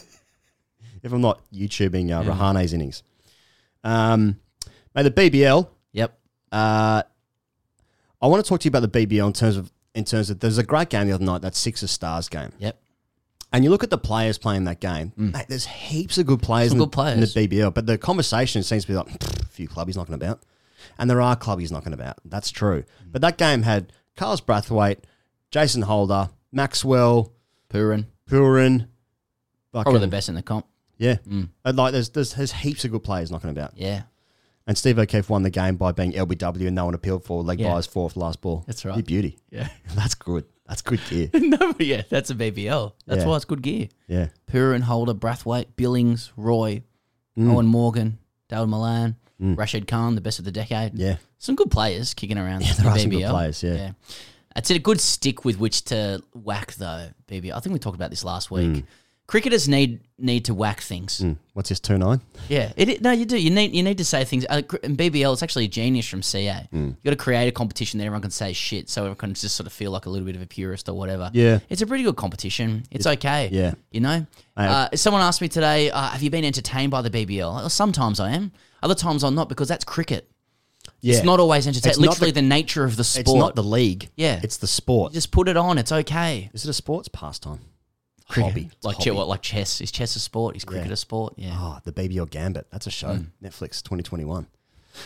if I'm not YouTubing uh, Rahane's innings. Um, mate, the BBL. Yep. Uh, I want to talk to you about the BBL in terms of in terms of there's a great game the other night that Six of Stars game, Yep. And you look at the players playing that game. Mate, there's heaps of good players, Some in, good the, in the players. BBL, but the conversation seems to be like "Pfft, a few clubbies knocking about, and there are clubbies knocking about. That's true, but that game had Carlos Brathwaite, Jason Holder, Maxwell, Purin. Purin. Probably fucking- the best in the comp. Yeah, Mm. And, like there's, there's there's heaps of good players knocking about. Yeah. And Steve O'Keefe won the game by being LBW and no one appealed for leg Yeah. by his fourth last ball. That's right. You beauty. Yeah. That's good. That's good gear. no, but yeah, that's a BBL. That's Yeah. why it's good gear. Yeah. Purin, Holder, Brathwaite, Billings, Roy, Mm. Eoin Morgan, Dawid Malan, Rashid Khan, the best of the decade. Yeah. Some good players kicking around. Yeah, the there are some good players, yeah. It's a good stick with which to whack, though, BBL. I think we talked about this last week. Cricketers need need to whack things. Mm. What's this two nine? Yeah, it, no, you do. You need you need to say things. Uh, in BBL, it's actually a genius from CA. Mm. You got to create a competition that everyone can say shit, so everyone can just sort of feel like a little bit of a purist or whatever. Yeah. it's a pretty good competition. It's, okay. yeah. you know. Uh, someone asked me today, uh, "Have you been entertained by the BBL?" Sometimes I am. Other times I'm not because that's cricket. Yeah. It's not always It's entertaining. not Literally, the- the, nature of the sport. It's not the league. Yeah. It's the sport. Just put it on. It's okay. Is it a sports pastime? Cricket. Hobby. It's like hobby. what, like chess. Is chess a sport? Is cricket Yeah. a sport? Yeah. Oh, the BBL Gambit. That's a show. Mm. Netflix 2021.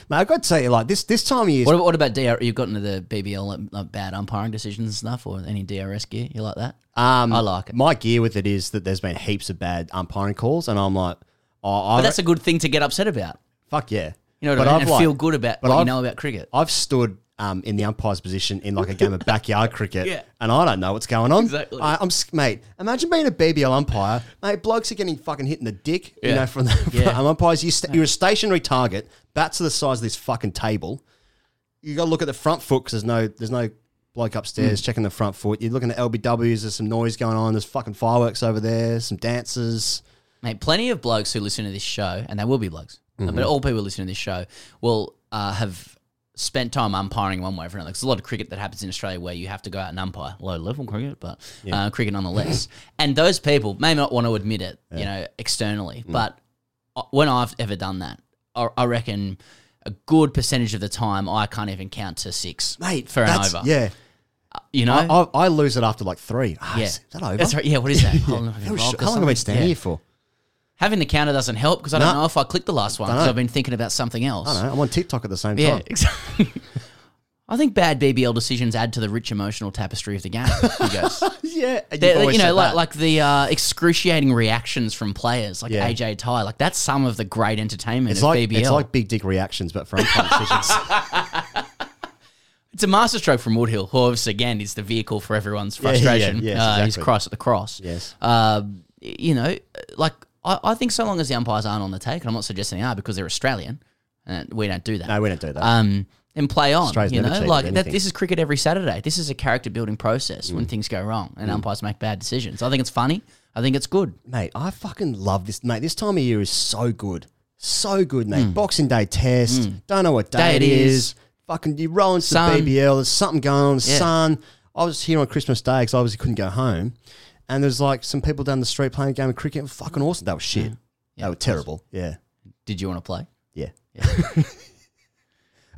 Mate, I got to tell you, like this this time of year, What, what about DR? You've got into the BBL like, like bad umpiring decisions and stuff, or any DRS gear? You like that? um, I like it. My gear with it is that there's been heaps of bad umpiring calls, and I'm like, oh, I But that's a good thing to get upset about. fuck yeah. You know But what I mean? I've And like- feel good about what you I've- know about cricket. I've stood um, in the umpire's position in like a game of backyard cricket, Yeah. and I don't know what's going on. Exactly. I, I'm s- mate. Imagine being a BBL umpire, mate. Blokes are getting fucking hit in the dick, you know, from the from Yeah. umpires. You st- you're a stationary target. Bats are the size of this fucking table. You got to look at the front foot because there's no there's no bloke Mm. upstairs checking the front foot. You're looking at LBWs. There's some noise going on. There's fucking fireworks over there. Some dancers. Mate, plenty of blokes who listen to this show, and they will be blokes, Mm-hmm. but all people listening to this show will uh, have spent time umpiring one way or another. There's a lot of cricket that happens in Australia where you have to go out and umpire low level cricket, but uh, cricket nonetheless. and those people may not want to admit it, you know, externally, Mm. but uh, when I've ever done that, I, I reckon a good percentage of the time I can't even count to six, Mate, for an over. Yeah, you know, I, I, I lose it after like three. Ah, yeah, is that over? That's right. Yeah, what is that? Yeah. How long- How long have I been standing Yeah. here for? Having the counter doesn't help because I don't No. know if I clicked the last one Dunno. because I've been thinking about something else. I don't know. I'm on TikTok at the same Yeah, time. exactly. I think bad BBL decisions add to the rich emotional tapestry of the game. He goes. Yeah, They're- you've always you know, said like that. like the uh, excruciating reactions from players, like Yeah. AJ Tye. Like that's some of the great entertainment it's of like BBL. it's like big dick reactions, but for umpire decisions. It's a masterstroke from Woodhill, who obviously again is the vehicle for everyone's Yeah, yeah, frustration. yes, uh, His exactly. cross at the cross. Yes. Uh, you know, like I, I think so long as the umpires aren't on the take, and I'm not suggesting they are because they're Australian, and we don't do that. no, we don't do that. um, and play on. Australia's you never know, cheated like that, anything. Mm. this is cricket every Saturday. This is a character building process when things go wrong and umpires make bad decisions. I think it's funny. I think it's good. mate, I fucking love this. Mate, this time of year is so good. So good, mate. Boxing Day test. Don't know what day, Mm. It is. Fucking, you roll into Sun. the BBL. There's something going on. Sun. I was here on Christmas Day because I obviously couldn't go home. And there's like some people down the street playing a game of cricket. Fucking awesome. That was shit. Yeah, they were it was. terrible. Yeah. Did you want to play? Yeah. hey,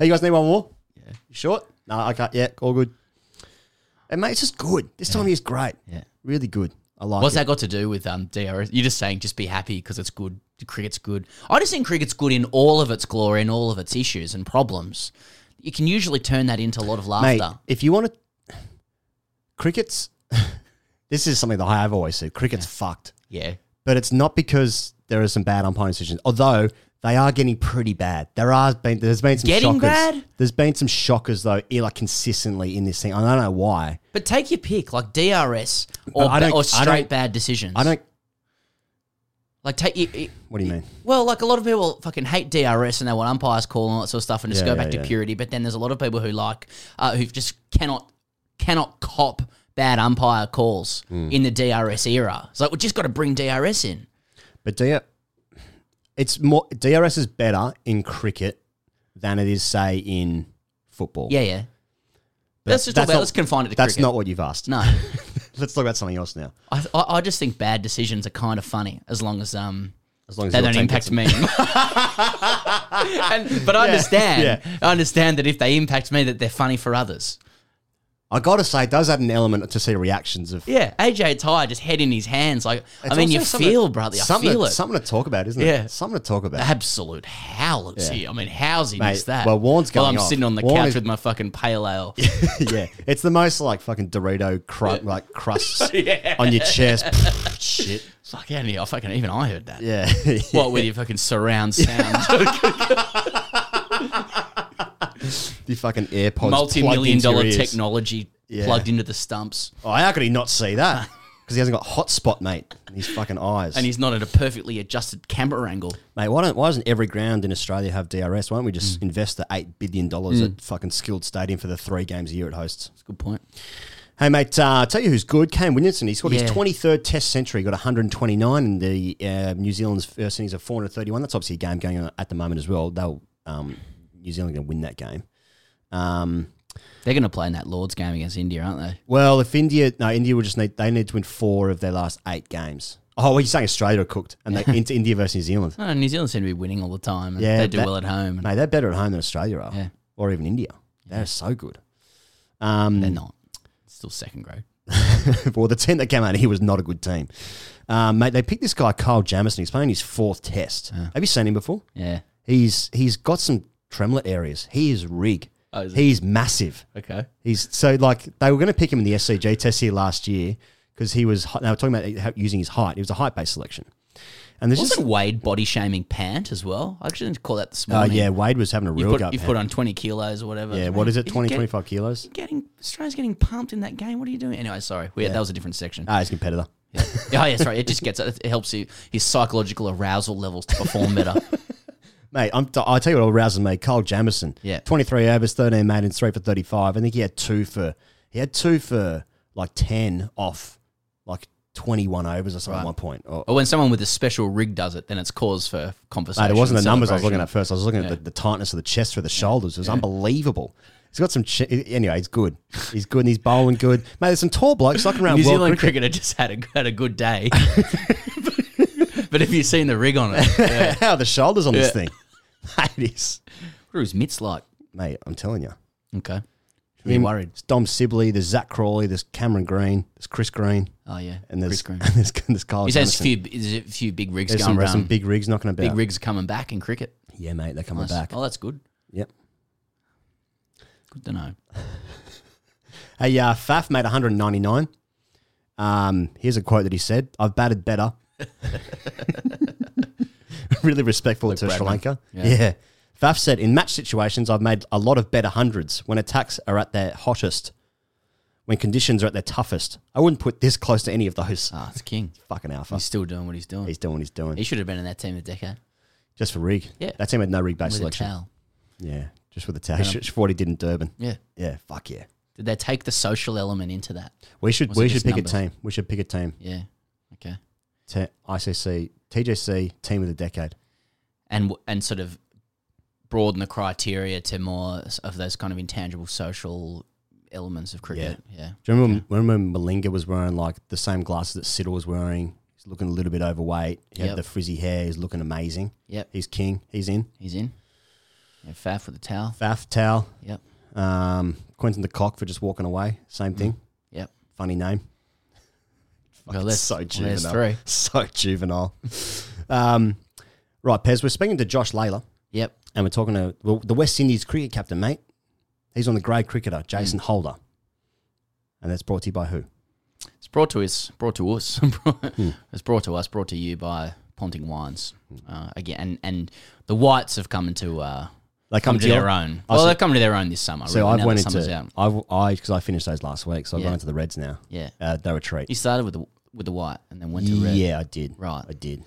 you guys need one more? Yeah. You short? No, I can't. Yeah, all good. And mate, it's just good. This time of year is great. Yeah. Really good. I like What's it. that got to do with um, DRS? You're just saying just be happy because it's good. Cricket's good. I just think cricket's good in all of its glory and all of its issues and problems. You can usually turn that into a lot of Mate, laughter. if you want to, cricket's. this is something that I have always said. Cricket's fucked, yeah. but it's not because there are some bad umpiring decisions. Although they are getting pretty bad. There are been there's been some Getting shockers. bad? There's been some shockers though, eh, like consistently in this thing. I don't know why. But take your pick, like DRS or, But I ba- don't- or I straight don't- bad decisions. I don't. like take you. What do you mean? Well, like a lot of people fucking hate DRS and they want umpires call and all that sort of stuff and just Yeah, go back yeah, to purity. But then there's a lot of people who like uh, who just cannot cannot cop bad umpire calls Hmm. in the DRS era. It's like we've just got to bring DRS in. But DR, it's more DRS is better in cricket than it is say in football. Yeah, yeah. But let's just talk about. not- let's confine it to That's cricket. not what you've asked. No, Let's talk about something else now. I, I I just think bad decisions are kind of funny as long as um As long as they your don't team impact them. me. and, but I understand. yeah. I understand that if they impact me, that they're funny for others. I got to say, it does add an element to see reactions of. Yeah, AJ Tye just head in his hands. Like It's I mean, you something- feel, brother. I something feel to, it. Something to talk about, isn't it? Yeah. Something to talk about. Absolute howlers Yeah. here. I mean, how's he Mate, missed that? well, Warren's While going I'm off. sitting on the Warren couch is- with my fucking pale ale. yeah, it's the most like fucking Dorito cru- like crusts on your chest. Shit. Fuck yeah, I fucking even I heard that. Yeah. What with your fucking surround sound, the fucking AirPods. multi-million plugged into dollar technology Yeah. plugged into the stumps, Oh, how could he not see that? Because he hasn't got hotspot, mate, in his fucking eyes. and he's not at a perfectly adjusted camera angle. Mate, why don't why doesn't every ground in Australia have DRS? Why don't we Mm. just invest the eight billion dollars at fucking skilled stadium for the three games a year it hosts? That's a good point. Hey mate, uh, tell you who's good. Kane Williamson. He scored Yeah. his twenty third Test century. Got one hundred and twenty nine in the uh, New Zealand's first innings of four hundred thirty one. That's obviously a game going on at the moment as well. They'll um, New Zealand are going to win that game. Um, They're going to play in that Lords game against India, aren't they? well, if India, no, India will just need they need to win four of their last eight games. Oh, well, you're saying Australia are cooked, and they into India versus New Zealand. Oh, New Zealand seem to be winning all the time. And Yeah, they do that- well at home. And Mate, they're better at home than Australia are, Yeah. or even India. They're so good. Um, they're not. Still second grade. well, the team that came out here was not a good team. Um, mate, they picked this guy, Kyle Jamieson. He's playing his fourth test. Have you seen him before? Yeah. He's he's got some Tremlett areas. He is rig. Oh, is he? He's massive. Okay. He's so like they were going to pick him in the SCG test here last year because he was. They were talking about using his height. It was a height based selection, and there's Wasn't Wade body shaming Pant as well? I actually didn't call that this oh morning. yeah, Wade was having a You real put, go. you put on 20 kilos or whatever. yeah, what is it? You're 20, getting- 25 kilos. Getting Australia's getting pumped in that game. What are you doing? Anyway, sorry. We, That was a different section. Ah, he's a competitor. Yeah. oh, yeah, sorry. It just gets it helps you his psychological arousal levels to perform better. Mate, I'm, I'll tell you what rouses me. Kyle Jamieson. Yeah. 23 overs, 13 made and 3 for 35. I think he had two for, he had two for like 10 off like 21 overs or something at Right. one point. Or, or when someone with a special rig does it, then it's cause for conversation. Mate, it wasn't the numbers I was looking celebration. at first. I was looking at the, the tightness of the chest through the shoulders. It was unbelievable. He's got some. Ch- anyway, he's good. He's good and he's bowling good. Mate, there's some tall blokes knocking around New world Zealand cricket. cricketer just had a had a good day. but have you seen the rig on it? Yeah. How are the shoulders on this thing? Mate, it is. What are his mitts like? Mate, I'm telling you. Okay. Are you Him, worried? There's Dom Sibley, there's Zak Crawley, there's Cameron Green, there's Chris Green, Oh yeah. and there's, Chris Green. and there's, there's Kyle He says Jamieson. few there's a few big rigs There's going some, around. some big rigs knocking about. big rigs are coming back in cricket. Yeah, mate, they're coming Nice. back. Oh, that's good. Yep. Good to know. Hey, uh, Faf made 199. Um, here's a quote that he said: "I've batted better." really respectful to Sri Lanka. Yeah. Yeah. Faf said, "In match situations, I've made a lot of better hundreds when attacks are at their hottest, when conditions are at their toughest. I wouldn't put this close to any of those. Ah, it's king. Fucking alpha. He's still doing what he's doing. He's doing what he's doing he should have been in that team a decade. just for rig. Yeah. that team had no rig based With a selection. towel. Yeah, just with the towel. Thought he did in Durban. Yeah. Yeah, fuck yeah. Did they take the social element into that? We should Was we should pick numbers? a team. We should pick a team. Yeah. Okay. Te- ICC, TGC, team of the decade. And and sort of broaden the criteria to more of those kind of intangible social elements of cricket. Yeah. Do you remember, when Malinga was wearing like the same glasses that Siddle was wearing? He's looking a little bit overweight. He Yep. had the frizzy hair. He's looking amazing. Yep. He's king. He's in. He's in. Yeah, Faf with the towel. Faf, Towel, Yep. um, Quinton de Kock for just walking away. Same thing. Yep. Funny name. Well, there's, so well, juvenile. there's three. So juvenile. um, right, Pez, we're speaking to Josh Lalor Yep. and we're talking to well, the West Indies cricket captain, mate. He's on the grade cricketer, Jason Mm. Holder. And that's brought to you by who? It's brought to us. Brought to us. Hmm. It's brought to us. Brought to you by Ponting Wines. Uh, again, and and the whites have come into uh, They come, to your- their own. I well, they've come to their own this summer. So really, I've went into. I've I because I finished those last week, so I've Yeah. gone into the Reds now. Yeah. Uh, they were a treat. You started with the with the white and then went to red. Yeah, I did. Right. I did.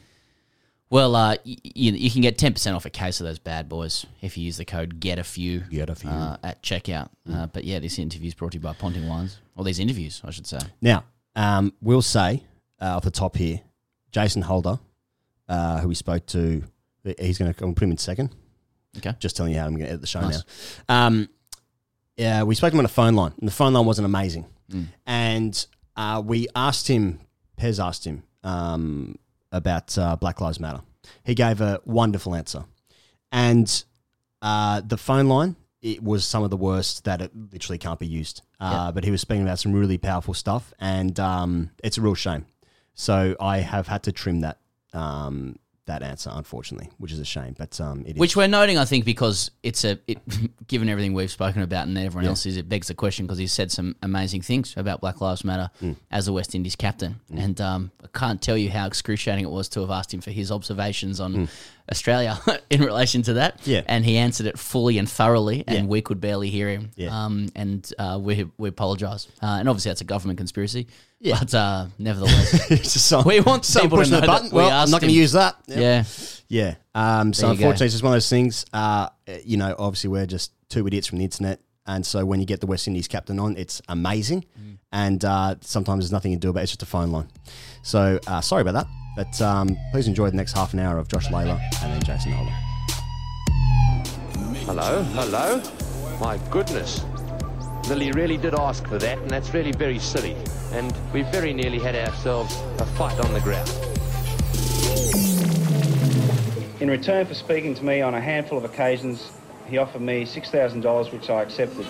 Well, uh, you, you can get ten percent off a case of those bad boys if you use the code get a few. Get a few. uh, at checkout. Uh, but yeah, this interview is brought to you by Ponting Wines. Or these interviews, I should say. Now, um, we'll say uh, off the top here, Jason Holder, uh, who we spoke to, he's going to put him in second. Okay. Just telling you how I'm going to edit the show Nice. now. Um, yeah, we spoke to him on a phone line, and the phone line wasn't amazing. Mm. And uh, we asked him, Pez asked him um, about uh, Black Lives Matter. He gave a wonderful answer. And uh, the phone line, it was some of the worst that it literally can't be used. Uh, But he was speaking about some really powerful stuff, and um, it's a real shame. So I have had to trim that um, that answer, unfortunately, which is a shame. But um, it is. Which we're noting, I think, because it's a it, given everything we've spoken about and everyone Yeah. else is, it begs the question because he's said some amazing things about Black Lives Matter Mm. as the West Indies captain, and um, I can't tell you how excruciating it was to have asked him for his observations on Australia in relation to that. Yeah. and he answered it fully and thoroughly, and Yeah. we could barely hear him. Yeah. um, and uh, we we apologise, uh, and obviously that's a government conspiracy. Yeah. but uh, nevertheless, It's just some- We want some people to know the that button. we Well, I'm not going to use that. yeah, Yeah. Um, so you go. unfortunately, it's just one of those things. Uh, you know, obviously we're just two idiots from the internet, and so when you get the West Indies captain on, it's amazing. Mm. And uh, sometimes there's nothing you can do about it. It's just a phone line. So uh, sorry about that, but um, please enjoy the next half an hour of Josh Lalor and then Jason Holder. Hello, hello. My goodness. Lily really did ask for that, and that's really very silly. And we very nearly had ourselves a fight on the ground. In return for speaking to me on a handful of occasions, he offered me $6,000, which I accepted.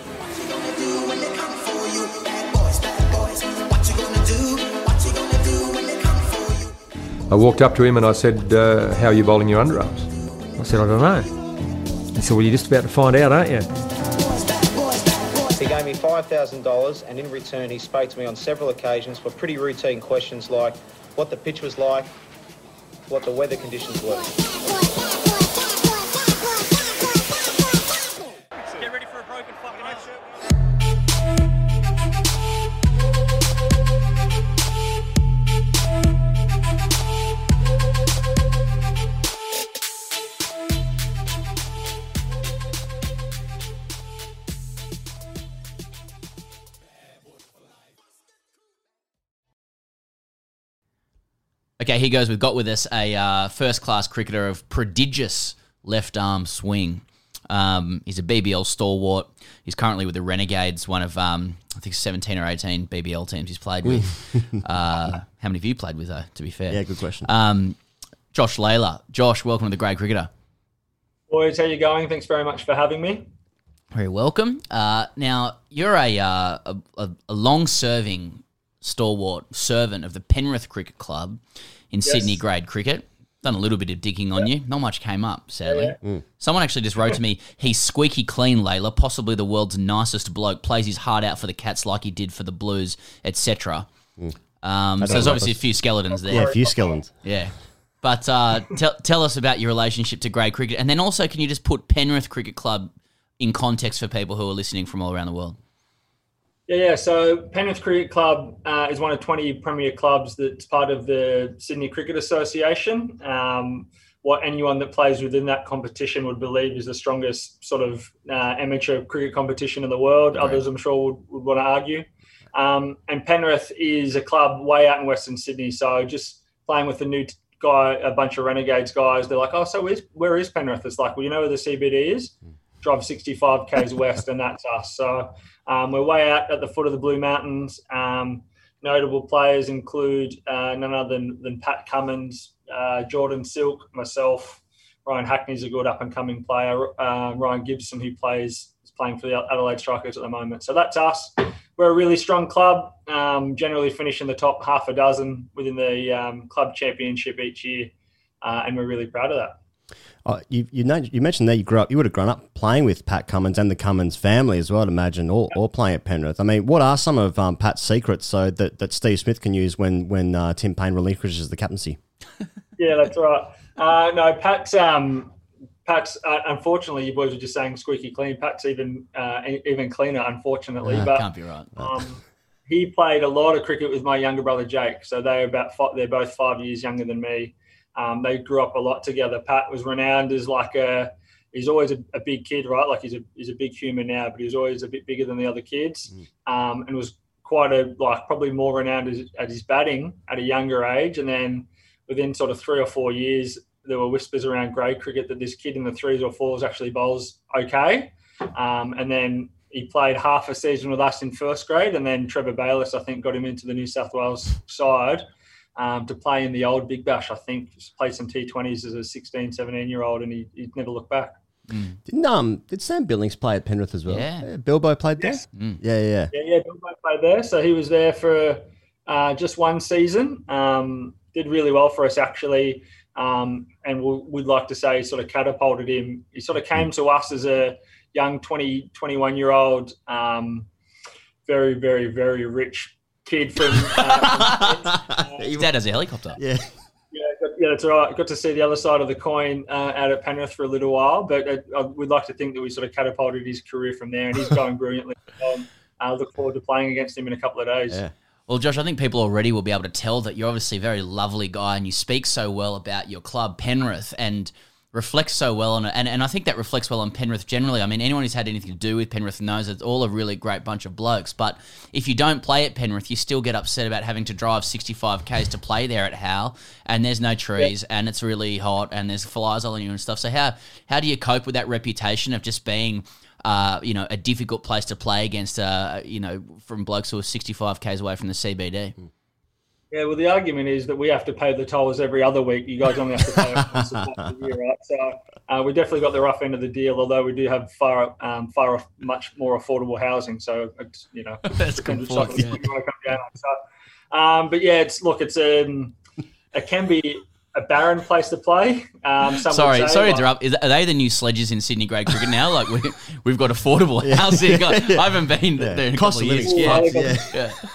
I walked up to him and I said, uh, How are you bowling your underarms? I said, I don't know. He said, well, you're just about to find out, aren't you? He gave me $5,000 and in return he spoke to me on several occasions for pretty routine questions like what the pitch was like, what the weather conditions were. Okay, he goes. We've got with us a uh, first class cricketer of prodigious left arm swing. Um, he's a BBL stalwart. He's currently with the Renegades, one of um, I think seventeen or eighteen BBL teams he's played with. uh, how many have you played with, though? To be fair, Yeah, good question. Um, Josh Lalor. Josh, welcome to the Grade Cricketer. Boys, how you going? Thanks very much for having me. Very welcome. Uh, now, you're a, uh, a, a, a long serving stalwart servant of the Penrith Cricket Club in Yes. Sydney grade cricket. Done a little bit of digging on you. Not much came up, sadly. Yeah, yeah. Someone actually just wrote to me, he's squeaky clean, Lalor, possibly the world's nicest bloke, plays his heart out for the Cats like he did for the Blues, etc. Um, so there's obviously a few skeletons there. Yeah, a few skeletons. Yeah. But uh, tell, tell us about your relationship to grade cricket. And then also, can you just put Penrith Cricket Club in context for people who are listening from all around the world? Yeah, yeah. So Penrith Cricket Club uh, is one of 20 premier clubs that's part of the Sydney Cricket Association. Um, what anyone that plays within that competition would believe is the strongest sort of uh, amateur cricket competition in the world. Right. Others, I'm sure, would, would want to argue. Um, and Penrith is a club way out in Western Sydney. So just playing with a new t- guy, a bunch of Renegades guys, they're like, oh, so where is Penrith? It's like, well, you know where the CBD is? Drive 65 Ks west, and that's us. So um, we're way out at the foot of the Blue Mountains. Um, notable players include uh, none other than, than Pat Cummins, uh, Jordan Silk, myself. Ryan Hackney's a good up and coming player. Uh, Ryan Gibson, who plays is playing for the Adelaide Strikers at the moment. So that's us. We're a really strong club. Um, generally finish in the top half a dozen within the um, club championship each year, uh, and we're really proud of that. Oh, you you, know, you mentioned that you grew up. You would have grown up playing with Pat Cummins and the Cummins family as well. I'd imagine, or, or playing at Penrith. I mean, what are some of um, Pat's secrets so that, that Steve Smith can use when when uh, Tim Paine relinquishes the captaincy? Yeah, that's right. Uh, no, Pat's. Um, Pat's. Uh, unfortunately, you boys were just saying squeaky clean. Pat's even uh, even cleaner, unfortunately. Ah, but can't be right. um, he played a lot of cricket with my younger brother Jake. So they're about five, they're both five years younger than me. Um, they grew up a lot together. Pat was renowned as like a. He's always a, a big kid, right? Like he's a he's a big human now, but he's always a bit bigger than the other kids, um, and was quite a like probably more renowned as, at his batting at a younger age. And then within sort of three or four years, there were whispers around grade cricket that this kid in the threes or fours actually bowls okay. Um, and then he played half a season with us in first grade, and then Trevor Bayliss, I think, got him into the New South Wales side um, to play in the old Big Bash. I think Just played some T20s as a 16, 17 year old, and he, he'd never looked back. Didn't um did Sam Billings play at Penrith as well? Yeah. Bilbo played there. Yes. Mm. Yeah, yeah. Yeah, yeah, Bilbo played there. So he was there for uh, just one season. Um, did really well for us actually, um, and we'll, we'd like to say sort of catapulted him. He sort of came to us as a young 20, 21 year old, um, very, very, very rich kid from. Uh, His dad has a helicopter. Yeah. yeah, got, yeah, that's right. Got to see the other side of the coin uh, out at Penrith for a little while, but uh, I would like to think that we sort of catapulted his career from there, and he's going brilliantly. Um, I look forward to playing against him in a couple of days. Yeah. Well, Josh, I think people already will be able to tell that you're obviously a very lovely guy and you speak so well about your club, Penrith, and reflects so well on it. And, and I think that reflects well on Penrith generally. I mean, anyone who's had anything to do with Penrith knows it's all a really great bunch of blokes. But if you don't play at Penrith, you still get upset about having to drive 65 Ks to play there at Hal, and there's no trees, and it's really hot, and there's flies all on you and stuff. So, how, how do you cope with that reputation of just being. Uh, you know, a difficult place to play against, uh, you know, from blokes who are 65 Ks away from the CBD. Yeah, well, the argument is that we have to pay the tolls every other week. You guys only have to pay once a year, right? So uh, we definitely got the rough end of the deal. Although we do have far, um, far off, much more affordable housing. So it's, you know, That's good it's yeah. you wanna come down on. So, um, but yeah, it's look, it's um, it can be a barren place to play. Um, some Sorry, say, sorry to like- interrupt. Is, are they the new sledges in Sydney grade cricket now? Like we, we've got affordable housing. I haven't been there in a Cost couple of of living years. spots, Yeah. yeah.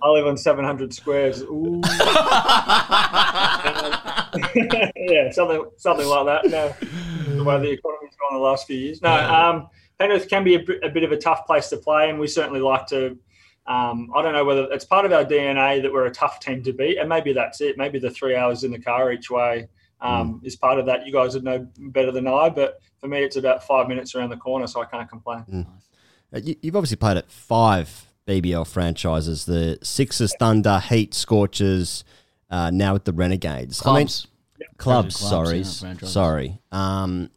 I live on 700 squares. Ooh. yeah, something something like that. No, the way the economy's gone the last few years. No, um, Penrith can be a, bit- a bit of a tough place to play, and we certainly like to. Um, I don't know whether it's part of our DNA that we're a tough team to beat, and maybe that's it. Maybe the three hours in the car each way um, is part of that. You guys would know better than I, but for me, it's about five minutes around the corner, so I can't complain. Uh, you, you've obviously played at five BBL franchises: the Sixers, Thunder, Heat, Scorchers. Uh, now with the Renegades. Clubs. I mean, clubs. Clubs, sorry, yeah, sorry. Um,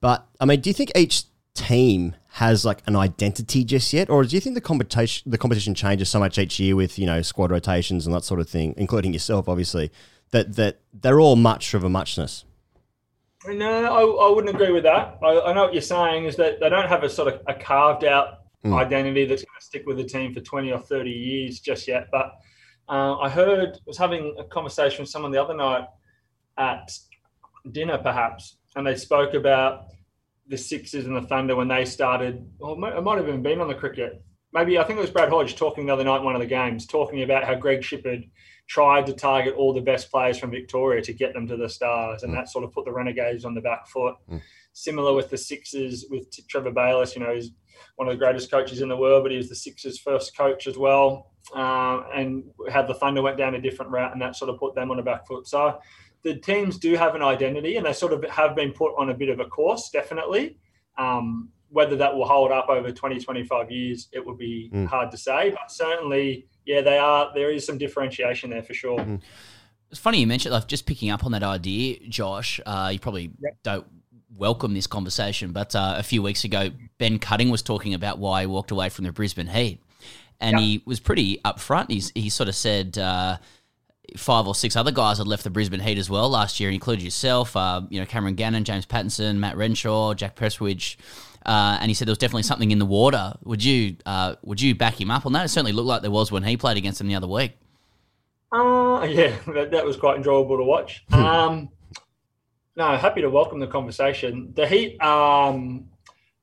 but I mean, do you think each team has like an identity just yet, or do you think the competition the competition changes so much each year with you know squad rotations and that sort of thing, including yourself, obviously, that that they're all much of a muchness. No, I, I wouldn't agree with that. I, I know what you're saying is that they don't have a sort of a carved out Mm. identity that's going to stick with the team for 20 or 30 years just yet. But uh, I heard, was having a conversation with someone the other night at dinner, perhaps, and they spoke about the Sixers and the Thunder when they started. or it might, have even been on the cricket. Maybe I think it was Brad Hodge talking the other night in one of the games, talking about how Greg Shipperd tried to target all the best players from Victoria to get them to the Stars, and that sort of put the Renegades on the back foot. Similar with the Sixers with Trevor Bayliss, you know, he's one of the greatest coaches in the world, but he was the Sixers' first coach as well. Um, and had the Thunder went down a different route, and that sort of put them on a back foot. So the teams do have an identity, and they sort of have been put on a bit of a course, definitely. Um, whether that will hold up over 20, 25 years, it would be Mm. hard to say. But certainly, yeah, they are. There is some differentiation there for sure. It's funny you mentioned, like, just picking up on that idea, Josh. Uh, you probably don't welcome this conversation, but uh, a few weeks ago, Ben Cutting was talking about why he walked away from the Brisbane Heat, and he was pretty upfront. He's he sort of said. Uh, Five or six other guys had left the Brisbane Heat as well last year, including yourself. Uh, you know, Cameron Gannon, James Pattinson, Matt Renshaw, Jack Prestwidge, uh, and he said there was definitely something in the water. Would you uh, would you back him up on that? It certainly looked like there was when he played against them the other week. Uh, yeah, that, that was quite enjoyable to watch. Um, no, happy to welcome the conversation. The Heat um,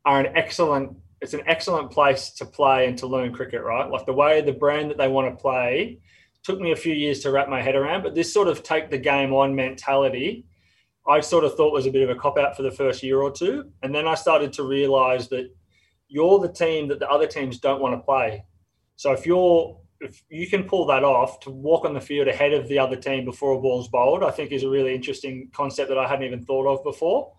are an excellent. It's an excellent place to play and to learn cricket, right? Like the way the brand that they want to play took me a few years to wrap my head around. But this sort of take the game on mentality, I sort of thought was a bit of a cop out for the first year or two, and then I started to realize that you're the team that the other teams don't want to play. So if you're if you can pull that off to walk on the field ahead of the other team before a ball's bowled, I think is a really interesting concept that I hadn't even thought of before.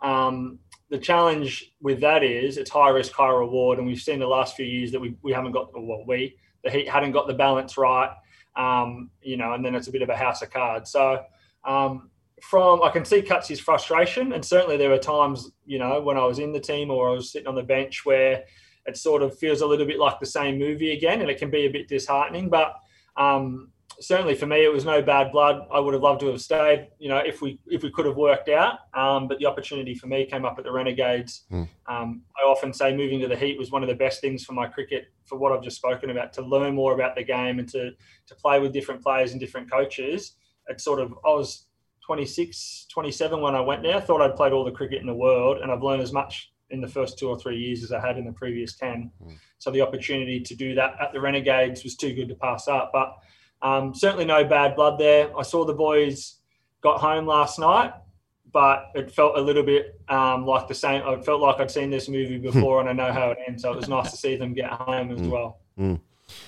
Um, the challenge with that is it's high risk, high reward, and we've seen the last few years that we, we haven't got well we the Heat hadn't got the balance right, um, you know, and then it's a bit of a house of cards. So um, from I can see Cutsy's frustration, and certainly there were times you know when I was in the team or I was sitting on the bench where it sort of feels a little bit like the same movie again, and it can be a bit disheartening. But um, certainly for me, it was no bad blood. I would have loved to have stayed, you know, if we if we could have worked out. Um, but the opportunity for me came up at the Renegades. Mm. Um, I often say moving to the Heat was one of the best things for my cricket, for what I've just spoken about, to learn more about the game and to to play with different players and different coaches. It's sort of I was 26, 27 when I went there. I Thought I'd played all the cricket in the world, and I've learned as much in the first two or three years as I had in the previous 10. So the opportunity to do that at the Renegades was too good to pass up. But um, certainly no bad blood there. I saw the boys got home last night, but it felt a little bit um, like the same. I felt like I'd seen this movie before and I know how it ends. So it was nice to see them get home as well. Mm.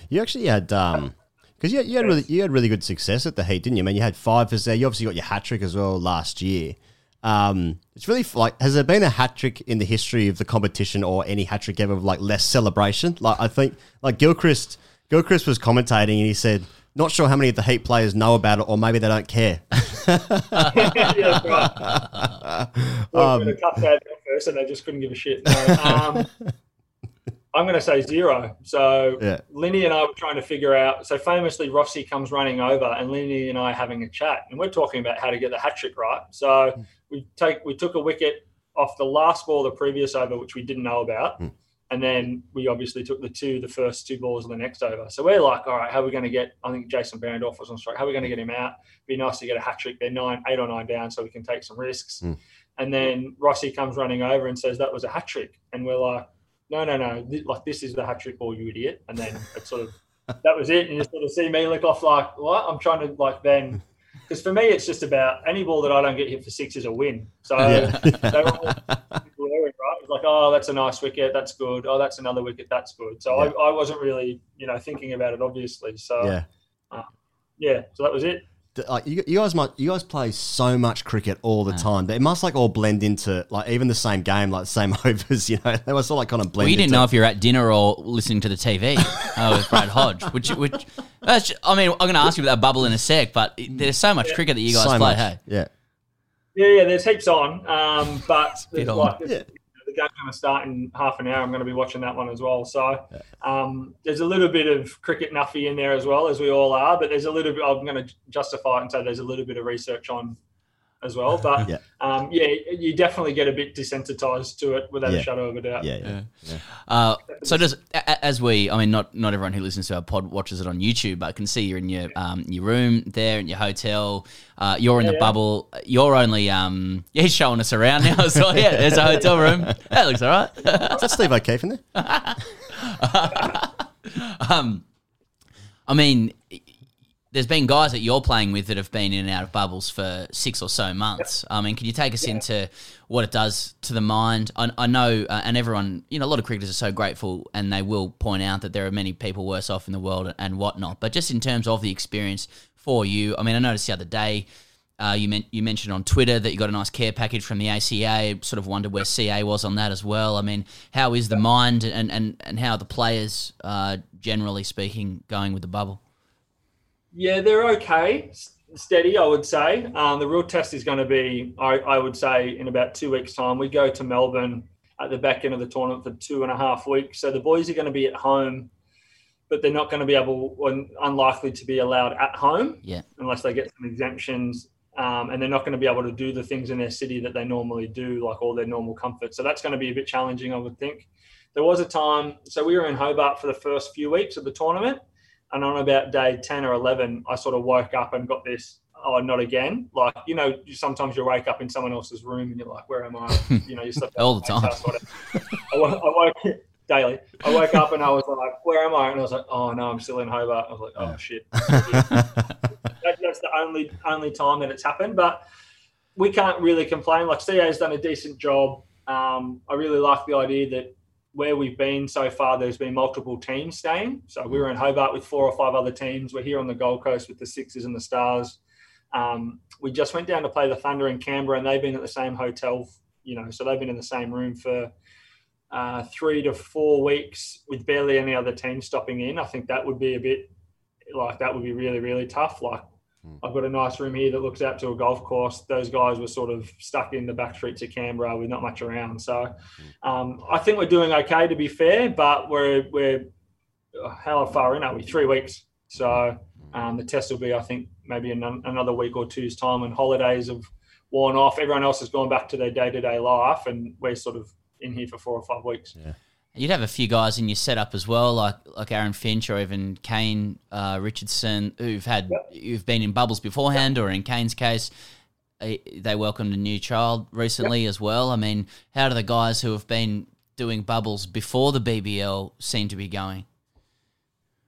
You actually had um because you, had- you had really you had really good success at the Heat, didn't you? I mean, you had five as there. You obviously got your hat trick as well last year. Um, it's really like has there been a hat trick in the history of the competition or any hat trick ever of like less celebration? Like I think like Gilchrist Gilchrist was commentating and he said. Not sure how many of the Heat players know about it, or maybe they don't care. yeah, right. Um, a tough day first, and they just couldn't give a shit. No, um, I'm going to say zero. So Yeah. Linny and I were trying to figure out. So famously, Rossi comes running over, and Linny and I are having a chat, and we're talking about how to get the hat trick right. So we take we took a wicket off the last ball of the previous over, which we didn't know about. And then we obviously took the two, the first two balls of the next over. So we're like, all right, how are we going to get? I think Jason Behrendorff was on strike. How are we going to get him out? Be nice to get a hat trick. They're nine, eight or nine down, so we can take some risks. Mm. And then Rossi comes running over and says that was a hat trick, and we're like, no, no, no, Th- like this is the hat trick ball, you idiot. And then it's sort of that was it. And you sort of see me look off like, what? I'm trying to like then. Because for me, it's just about any ball that I don't get hit for six is a win. So Yeah. they were all glaring, right? It's like, oh, that's a nice wicket. That's good. Oh, that's another wicket. That's good. So Yeah. I, I wasn't really, you know, thinking about it, obviously. So Yeah. uh, yeah. So that was it. D- Like you, you guys might, you guys play so much cricket all the time. They must like all blend into like even the same game, like the same overs. You know, they must all like kind of blend. Well, you didn't into- know if you're at dinner or listening to the TV uh, with Brad Hodge. Which, which, that's ju- I mean, I'm going to ask you about that bubble in a sec, but it- there's so much cricket that you guys so play. much. Hey, Yeah. Yeah, yeah. There's heaps on, um, but bit there's on. like there's- the game's going to start in half an hour. I'm going to be watching that one as well. So um, there's a little bit of cricket nuffy in there as well, as we all are. But there's a little bit. I'm going to justify it and say there's a little bit of research on as well. But Yeah. um, yeah, you definitely get a bit desensitized to it without Yeah. a shadow of a doubt. Yeah, yeah. yeah. Uh, so does a- a- as we, I mean, not not everyone who listens to our pod watches it on YouTube, but I can see you're in your um, your room there in your hotel. Uh, you're in the Yeah. bubble. You're only um, yeah, he's showing us around now. So yeah, there's a hotel room. That looks all right. Is that Steve O'Keefe in there? um, I mean, there's been guys that you're playing with that have been in and out of bubbles for six or so months. I mean, can you take us into what it does to the mind? I, I know, uh, and everyone, you know, a lot of cricketers are so grateful, and they will point out that there are many people worse off in the world and whatnot. But just in terms of the experience for you, I mean, I noticed the other day. Uh, you, men- you mentioned on Twitter that you got a nice care package from the ACA. Sort of wondered where CA was on that as well. I mean, how is the mind and, and, and how are the players, uh, generally speaking, going with the bubble? Yeah, they're okay, steady, I would say. Um, the real test is going to be, I, I would say, in about two weeks' time. We go to Melbourne at the back end of the tournament for two and a half weeks. So the boys are going to be at home, but they're not going to be able, or unlikely to be allowed at home Yeah. unless they get some exemptions. Um, and they're not going to be able to do the things in their city that they normally do, like all their normal comforts. So that's going to be a bit challenging, I would think. There was a time, so we were in Hobart for the first few weeks of the tournament. And on about day 10 or 11, I sort of woke up and got this, oh, not again. Like, you know, you, sometimes you wake up in someone else's room and you're like, where am I? You know, you slept All the time. I woke, I woke daily. I woke up and I was like, where am I? And I was like, oh, no, I'm still in Hobart. I was like, oh, shit. that, that's the only only time that it's happened. But we can't really complain. Like CA's done a decent job. Um, I really like the idea that where we've been so far, there's been multiple teams staying. So we were in Hobart with four or five other teams. We're here on the Gold Coast with the Sixers and the Stars. Um, we just went down to play the Thunder in Canberra, and they've been at the same hotel. You know, so they've been in the same room for uh, three to four weeks with barely any other team stopping in. I think that would be a bit like that would be really really tough. Like I've got a nice room here that looks out to a golf course. Those guys were sort of stuck in the back streets of Canberra with not much around. So um, I think we're doing okay to be fair, but we're we're how far in are we? Three weeks. So um, the test will be, I think, maybe in another week or two's time when holidays have worn off. Everyone else has gone back to their day to day life, and we're sort of in here for four or five weeks. You'd have a few guys in your setup as well, like like Aaron Finch or even Kane uh, Richardson, who've had who've been in bubbles beforehand, or in Kane's case, eh, they welcomed a new child recently as well. I mean, how do the guys who have been doing bubbles before the BBL seem to be going?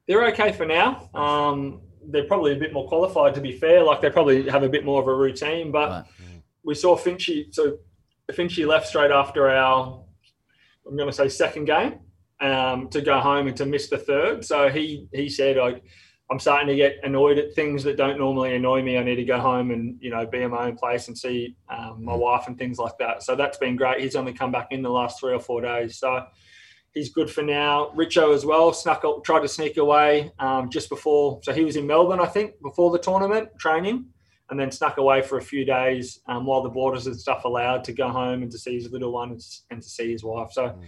they're okay for now. Um, they're probably a bit more qualified, to be fair. Like they probably have a bit more of a routine. But we saw Finchy. So Finchy left straight after our, I'm going to say second game, um, to go home and to miss the third. So he he said, I, I'm starting to get annoyed at things that don't normally annoy me. I need to go home and you know be in my own place and see um, my wife and things like that. So that's been great. He's only come back in the last three or four days. So he's good for now. Richo as well snuck tried to sneak away um, just before. So he was in Melbourne, I think, before the tournament training, and then snuck away for a few days um, while the borders and stuff allowed to go home and to see his little one and, to see his wife. So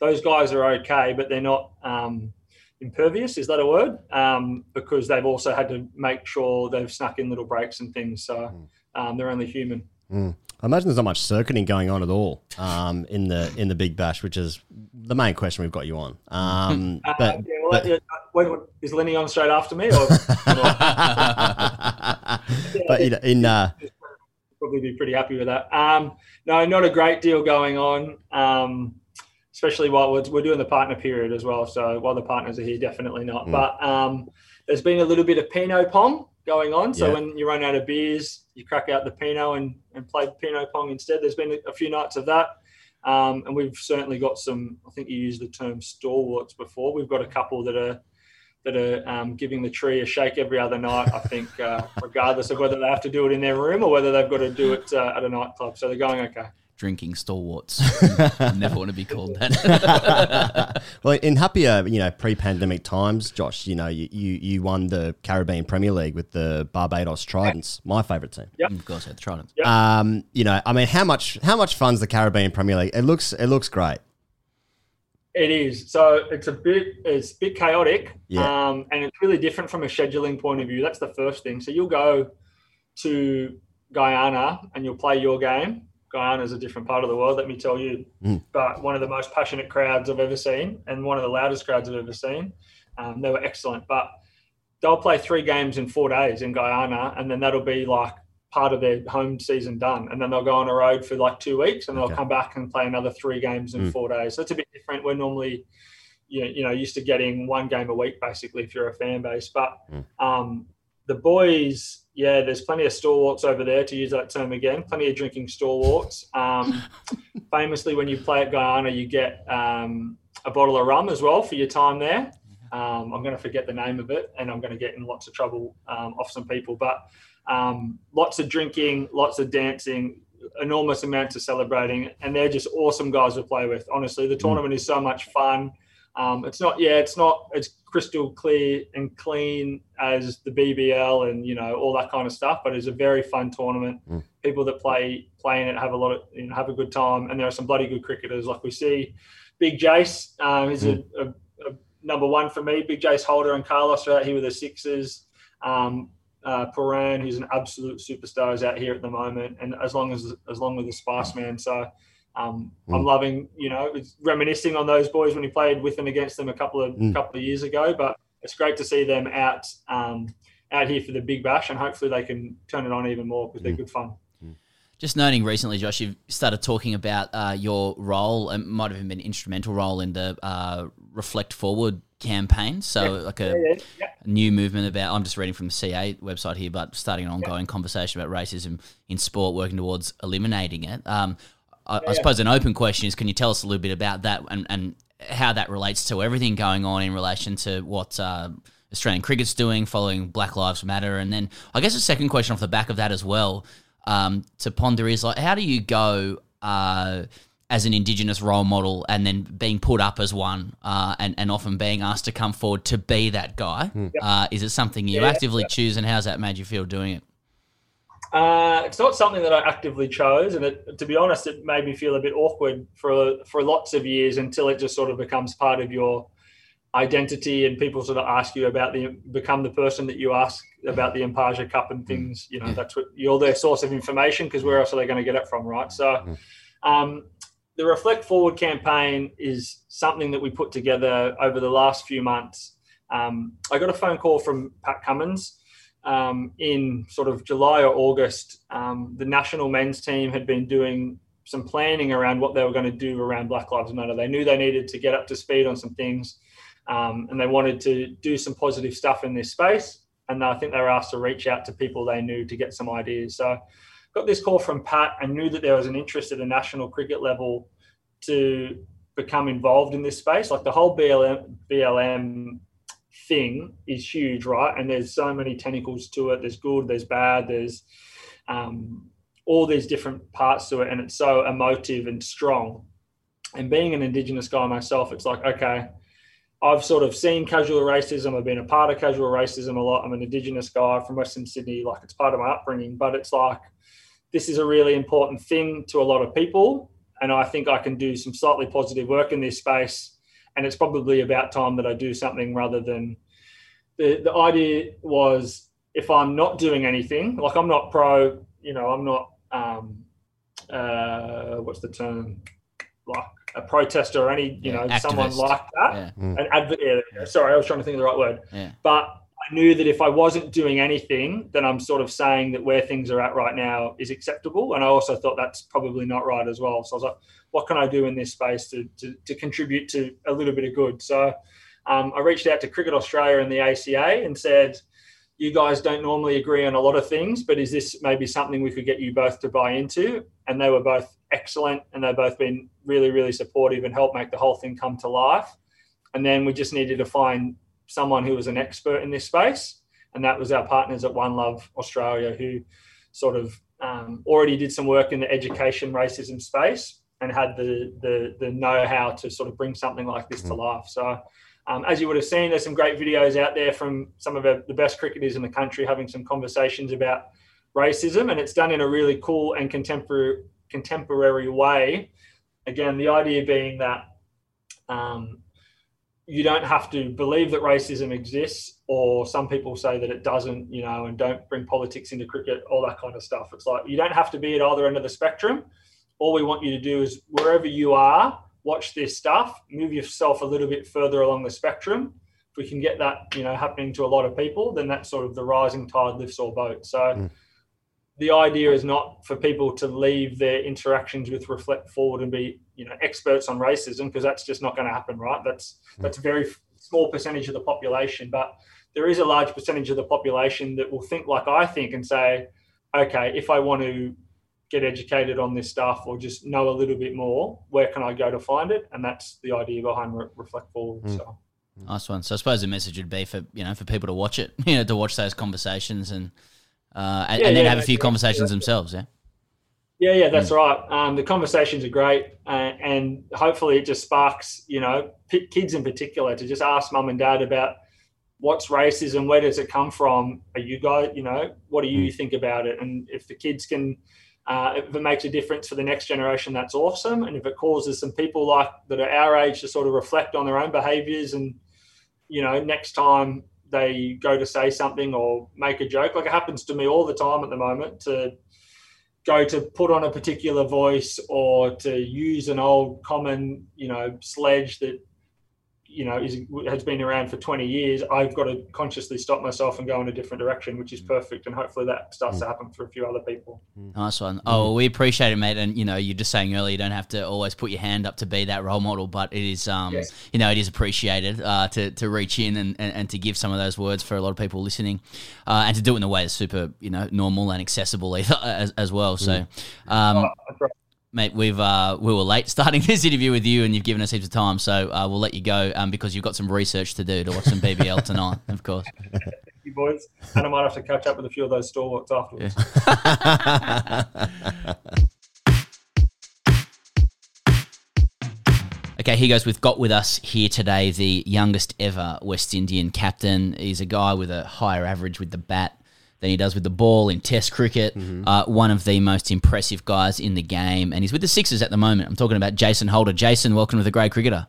those guys are okay, but they're not um, impervious. Is that a word? Um, because they've also had to make sure they've snuck in little breaks and things. So um, they're only human. Mm. I imagine there's not much circuiting going on at all um, in the in the Big Bash, which is the main question we've got you on. Um, Uh, but, yeah, well, but- wait, what- is Lenny on straight after me? Or, but you know, in uh, probably be pretty happy with that. Um, no, not a great deal going on, um, especially while we're, we're doing the partner period as well. So while the partners are here, definitely not. Mm. But um, there's been a little bit of Pinot Pong going on. So Yeah. when you run out of beers, you crack out the Pinot and, and play Pinot Pong instead. There's been a, a few nights of that. Um, and we've certainly got some, I think you used the term stalwarts before. We've got a couple that are that are um, giving the tree a shake every other night. I think, uh, regardless of whether they have to do it in their room or whether they've got to do it uh, at a nightclub. So they're going okay. Drinking stalwarts. Never want to be called that. well, in happier, you know, pre-pandemic times, Josh, you know, you, you, you won the Caribbean Premier League with the Barbados Tridents, my favourite team. Yep. Of course, the Tridents. Um, you know, I mean, how much how much fun's the Caribbean Premier League? It looks it looks great. It is. So it's a bit it's a bit chaotic. Yeah. Um, and it's really different from a scheduling point of view. That's the first thing. So you'll go to Guyana and you'll play your game. Guyana is a different part of the world, let me tell you. Mm. But one of the most passionate crowds I've ever seen and one of the loudest crowds I've ever seen. Um, they were excellent. But they'll play three games in four days in Guyana, and then that'll be like part of their home season done. And then they'll go on a road for like two weeks, and they'll Okay. come back and play another three games in Mm. four days. So it's a bit different. We're normally, you know, you know, used to getting one game a week basically if you're a fan base. But Mm. um, the boys, yeah, there's plenty of stalwarts over there to use that term again. Plenty of drinking stalwarts. Um, famously, when you play at Guyana, you get um, a bottle of rum as well for your time there. Um, I'm going to forget the name of it, and I'm going to get in lots of trouble um, off some people. But um, lots of drinking, lots of dancing, enormous amounts of celebrating, and they're just awesome guys to play with. Honestly, the tournament is so much fun. Um, it's not, yeah, it's not as crystal clear and clean as the BBL and you know all that kind of stuff, but it's a very fun tournament. Mm. People that play play in it have a lot of you know have a good time, and there are some bloody good cricketers like we see. Big Jace um, is a, a, a number one for me. Big Jace Holder and Carlos are out here with the Sixers. Um, uh, Pooran, who's an absolute superstar, is out here at the moment, and as long as as long as the Spice Man. So um, I'm Mm. loving, you know, it's reminiscing on those boys when he played with and against them a couple of Mm. couple of years ago. But it's great to see them out um, out here for the Big Bash, and hopefully they can turn it on even more because they're good fun. Just noting recently, Josh, you've started talking about uh, your role and might have even been an instrumental role in the uh, Reflect Forward campaign. So, like a, Yeah, yeah, yeah. new movement about, I'm just reading from the CA website here, but starting an ongoing conversation about racism in sport, working towards eliminating it. Um, I, I suppose an open question is can you tell us a little bit about that and, and how that relates to everything going on in relation to what uh, Australian cricket's doing following Black Lives Matter? And then I guess a second question off the back of that as well um, to ponder is like, how do you go uh, as an Indigenous role model and then being put up as one uh, and, and often being asked to come forward to be that guy? Uh, is it something you Yeah, actively yeah. choose and how's that made you feel doing it? Uh, it's not something that I actively chose, and it, to be honest, it made me feel a bit awkward for for lots of years until it just sort of becomes part of your identity, and people sort of ask you about the become the person that you ask about the Imparja Cup and things. You know, that's what you're their source of information because where else are they going to get it from, right? So, um, the Reflect Forward campaign is something that we put together over the last few months. Um, I got a phone call from Pat Cummins um, in sort of July or August, um, the national men's team had been doing some planning around what they were going to do around Black Lives Matter. They knew they needed to get up to speed on some things, um, and they wanted to do some positive stuff in this space. And I think they were asked to reach out to people they knew to get some ideas. So, got this call from Pat and knew that there was an interest at a national cricket level to become involved in this space. Like the whole BLM, BLM thing is huge, right? And there's so many tentacles to it. There's good, there's bad, there's um, all these different parts to it, and it's so emotive and strong. And being an Indigenous guy myself, it's like, okay, I've sort of seen casual racism. I've been a part of casual racism a lot. I'm an Indigenous guy from Western Sydney. Like it's part of my upbringing, but it's like this is a really important thing to a lot of people. And I think I can do some slightly positive work in this space. And it's probably about time that I do something rather than the, the idea was if I'm not doing anything, like I'm not pro, you know, I'm not, um, uh, what's the term? Like a protester or any you Yeah, know someone like that, Yeah. Mm. an advocate. Yeah, sorry, I was trying to think of the right word. Yeah. But I knew that if I wasn't doing anything, then I'm sort of saying that where things are at right now is acceptable. And I also thought that's probably not right as well. So I was like, what can I do in this space to, to, to contribute to a little bit of good? So um, I reached out to Cricket Australia and the ACA and said, you guys don't normally agree on a lot of things, but is this maybe something we could get you both to buy into? And they were both excellent and they've both been really, really supportive and helped make the whole thing come to life. And then we just needed to find someone who was an expert in this space. And that was our partners at One Love Australia, who sort of um, already did some work in the education racism space and had the, the, the know how to sort of bring something like this to life. So, um, as you would have seen, there's some great videos out there from some of the the best cricketers in the country having some conversations about racism, and it's done in a really cool and contemporary contemporary way. Again, the idea being that um, you don't have to believe that racism exists, or some people say that it doesn't, you know, and don't bring politics into cricket, all that kind of stuff. It's like you don't have to be at either end of the spectrum. All we want you to do is wherever you are, watch this stuff, move yourself a little bit further along the spectrum. If we can get that, you know, happening to a lot of people, then that's sort of the rising tide lifts all boats. So mm. The idea is not for people to leave their interactions with reflect forward and be you know experts on racism because that's just not going to happen right? That's hmm. that's a very small percentage of the population but there is a large percentage of the population that will think like i think and say okay if i want to get educated on this stuff or just know a little bit more where can i go to find it? And that's the idea behind Re- reflect forward hmm. so. Nice one. So I suppose the message would be for you know for people to watch it, you know, to watch those conversations and uh, and, Yeah, and then yeah, have a few conversations yeah. themselves. Yeah. Yeah, yeah, that's right. Um, the conversations are great, uh, and hopefully it just sparks, you know, p- kids in particular to just ask mum and dad about what's racism, where does it come from? Are you guys, you know, what do you think about it? And if the kids can, uh, if it makes a difference for the next generation, that's awesome. And if it causes some people like that are our age to sort of reflect on their own behaviours and, you know, next time they go to say something or make a joke, like it happens to me all the time at the moment, to go to put on a particular voice or to use an old common, you know, sledge that, you know, is has been around for 20 years, I've got to consciously stop myself and go in a different direction, which is perfect. And hopefully that starts to happen for a few other people. Nice one. Oh, well, we appreciate it, mate. And you know, you're just saying earlier, you don't have to always put your hand up to be that role model, but it is, um, Yes. you know, it is appreciated uh, to to reach in and, and, and to give some of those words for a lot of people listening, uh, and to do it in a way that's super, you know, normal and accessible either, as, as well. So, um, mate, we've uh, we were late starting this interview with you, and you've given us heaps of time, so uh, we'll let you go um, because you've got some research to do to watch some BBL tonight, of course. Thank You boys, and I might have to catch up with a few of those stalwarts afterwards. Okay, he goes. We've got with us here today the youngest ever West Indian captain. He's a guy with a higher average with the bat than he does with the ball in Test cricket. Uh, one of the most impressive guys in the game, and he's with the Sixers at the moment. I'm talking about Jason Holder. Jason, welcome to the Grade Cricketer.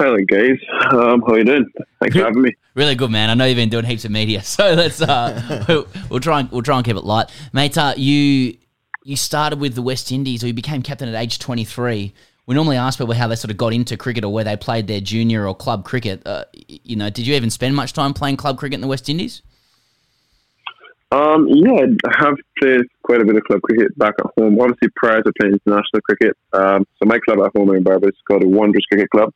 Hello, guys. Um, how you doing? Thanks for having me. Really good, man. I know you've been doing heaps of media, so let's uh, we'll, we'll try and we'll try and keep it light, mate. Uh, you you started with the West Indies, or you became captain at age 23. We normally ask people how they sort of got into cricket or where they played their junior or club cricket. Uh, you know, did you even spend much time playing club cricket in the West Indies? Um, yeah, I have played quite a bit of club cricket back at home. Obviously, prior to playing international cricket, um, so my club at home in Barbados is called the Wanderers Cricket Club.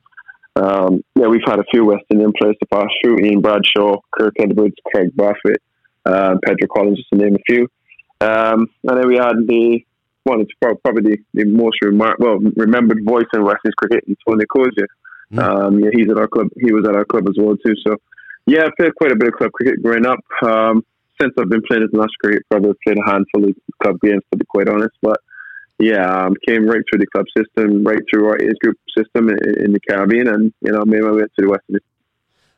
Um, yeah, we've had a few West Indian players to pass through: Ian Bradshaw, Kirk Edwards, Craig Barfoot, uh, Pedro Collins, just to name a few. Um, and then we had the one that's probably the, most remar- well remembered voice in West Indies cricket, Tony Cozier. Um, yeah, he's at our club. He was at our club as well too. So, yeah, I played quite a bit of club cricket growing up. Since I've been playing international cricket, probably played a handful of club games to be quite honest. But yeah, um, came right through the club system, right through our age group system in, in the Caribbean, and you know, made my way to the West Indies.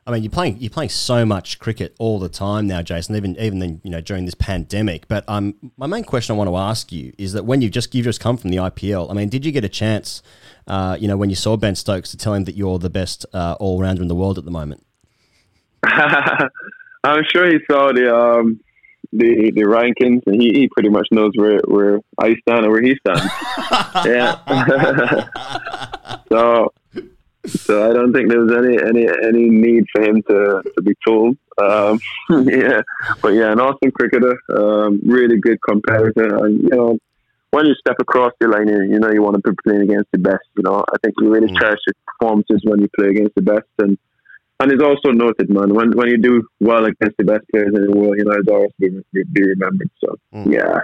I mean, you're playing you're playing so much cricket all the time now, Jason. Even even then, you know, during this pandemic. But um, my main question I want to ask you is that when you just you've just come from the IPL, I mean, did you get a chance, uh, you know, when you saw Ben Stokes to tell him that you're the best uh, all rounder in the world at the moment? I'm sure he saw the um, the the rankings, and he, he pretty much knows where where I stand and where he stands. yeah. so so I don't think there was any any any need for him to to be told. Um, yeah, but yeah, an awesome cricketer, um, really good competitor, and you know. When you step across the line, you you know you want to be playing against the best. You know, I think you really cherish your performances when you play against the best, and and it's also noted, man. When when you do well against the best players in the world, you know it's always be, be remembered. So yeah,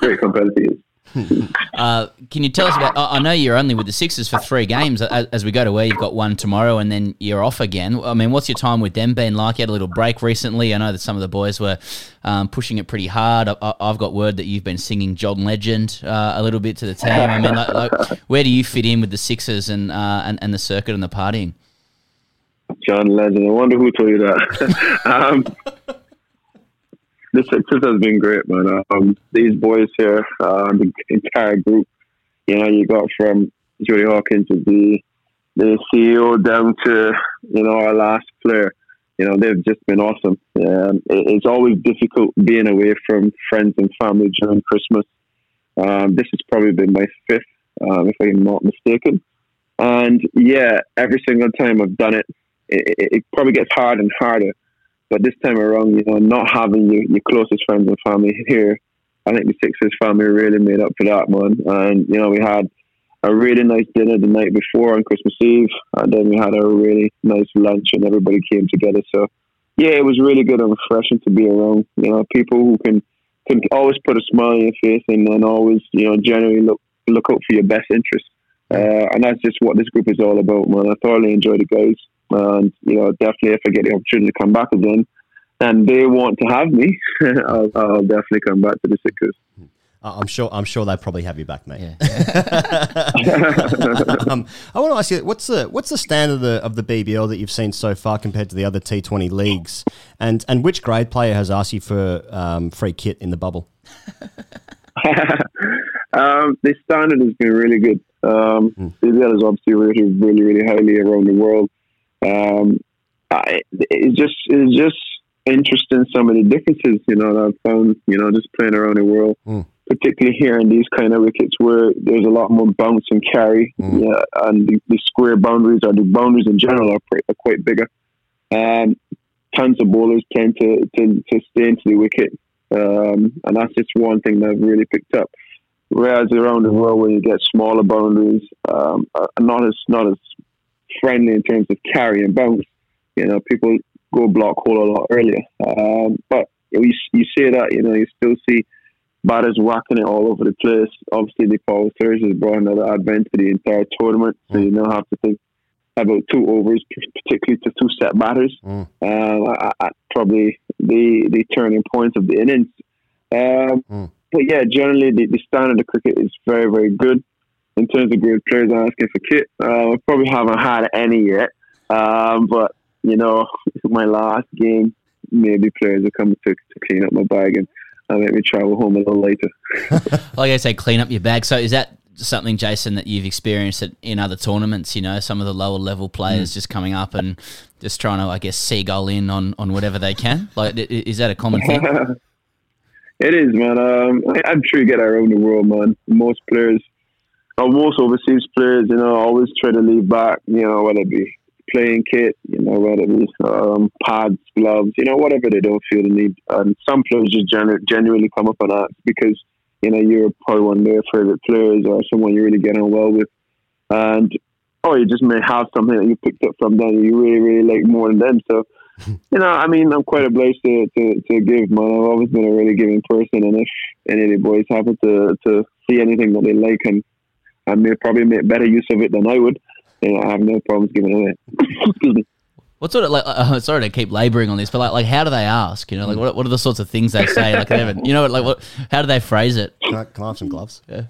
very competitive. Uh, can you tell us about? I I know you're only with the Sixers for three games. As, we go to where you've got one tomorrow, and then you're off again. I mean, what's your time with them been like? You had a little break recently. I know that some of the boys were um, pushing it pretty hard. I, I've got word that you've been singing John Legend uh, a little bit to the team. I mean, like, like, where do you fit in with the Sixers and uh, and, and the circuit and the partying? John Legend. I wonder who told you that. um, Sixers has been great, man. Um, these boys here, uh, the entire group, you know, you got from Jody Hawkins to the the CEO down to you know our last player. You know, they've just been awesome. Um, it, it's always difficult being away from friends and family during Christmas. Um, this has probably been my fifth, um, if I'm not mistaken. And yeah, every single time I've done it, it, it, probably gets harder and harder. But this time around, you know, not having your, your closest friends and family here, I think the Sixers family really made up for that, man. And, you know, we had a really nice dinner the night before on Christmas Eve, and then we had a really nice lunch, and everybody came together. So, yeah, it was really good and refreshing to be around, you know, people who can can always put a smile on your face and, and always, you know, generally look look out for your best interests. Uh, and that's just what this group is all about, man. I thoroughly enjoy the guys. And, you know, definitely if I get the opportunity to come back again and they want to have me, I'll, I'll definitely come back to the Sixers. Uh, I'm sure. I'm sure they probably have you back, mate. um, I want to ask you, what's the what's the standard of the, of the BBL that you've seen so far compared to the other T20 leagues, and and which grade player has asked you for um, free kit in the bubble? um, the standard has been really good. Um, BBL is obviously rated really, really highly around the world. Um, I, it's just it's just interesting some of the differences, you know, that I've found, you know, just playing around the world, particularly here in these kind of wickets where there's a lot more bounce and carry, yeah, and the, the square boundaries or the boundaries in general are, pretty, are quite bigger. Um, tons of bowlers tend to, to, to stay into the wicket, um, and that's just one thing that I've really picked up. Whereas around the world, when you get smaller boundaries, um, not as not as friendly in terms of carry and bounce. You know, people go block hole a lot earlier. Um, but you, you say that, you know, you still see batters whacking it all over the place. Obviously, the power surge has brought another advent to the entire tournament. So you now have to think about two overs, particularly to two set batters. Um, at, at probably the the turning points of the innings. Um, But yeah, generally the, the standard of cricket is very very good in terms of great players asking for kit. Uh, I probably haven't had any yet, um, but you know, my last game, maybe players are coming to, to clean up my bag and uh, make me travel home a little later. like I say, clean up your bag. So is that something, Jason, that you've experienced at, in other tournaments? You know, some of the lower level players just coming up and just trying to, I guess, seagull in on, on whatever they can. Like, is that a common thing? it is, man. Um, I, I'm sure you get that around the world, man. Most players, or most overseas players, you know, always try to leave back, you know, whether it be playing kit, you know, whether it be um, pads, gloves, you know, whatever they don't feel the need. And some players just genu- genuinely come up and ask because, you know, you're probably one of their favorite players or someone you really get on well with. And, or you just may have something that you picked up from them that you really, really like more than them. So, you know, I mean, I'm quite obliged to, to, to give, man. I've always been a really giving person. And if any of the boys happen to, to see anything that they like and, and may probably make better use of it than I would, you know, I have no problems giving it away. Excuse me. What sort of like? Uh, sorry to keep labouring on this, but like, like, how do they ask? You know, like, what, what are the sorts of things they say? Like, they haven't, you know, like, what? How do they phrase it? Can I, can I have some gloves? Yeah.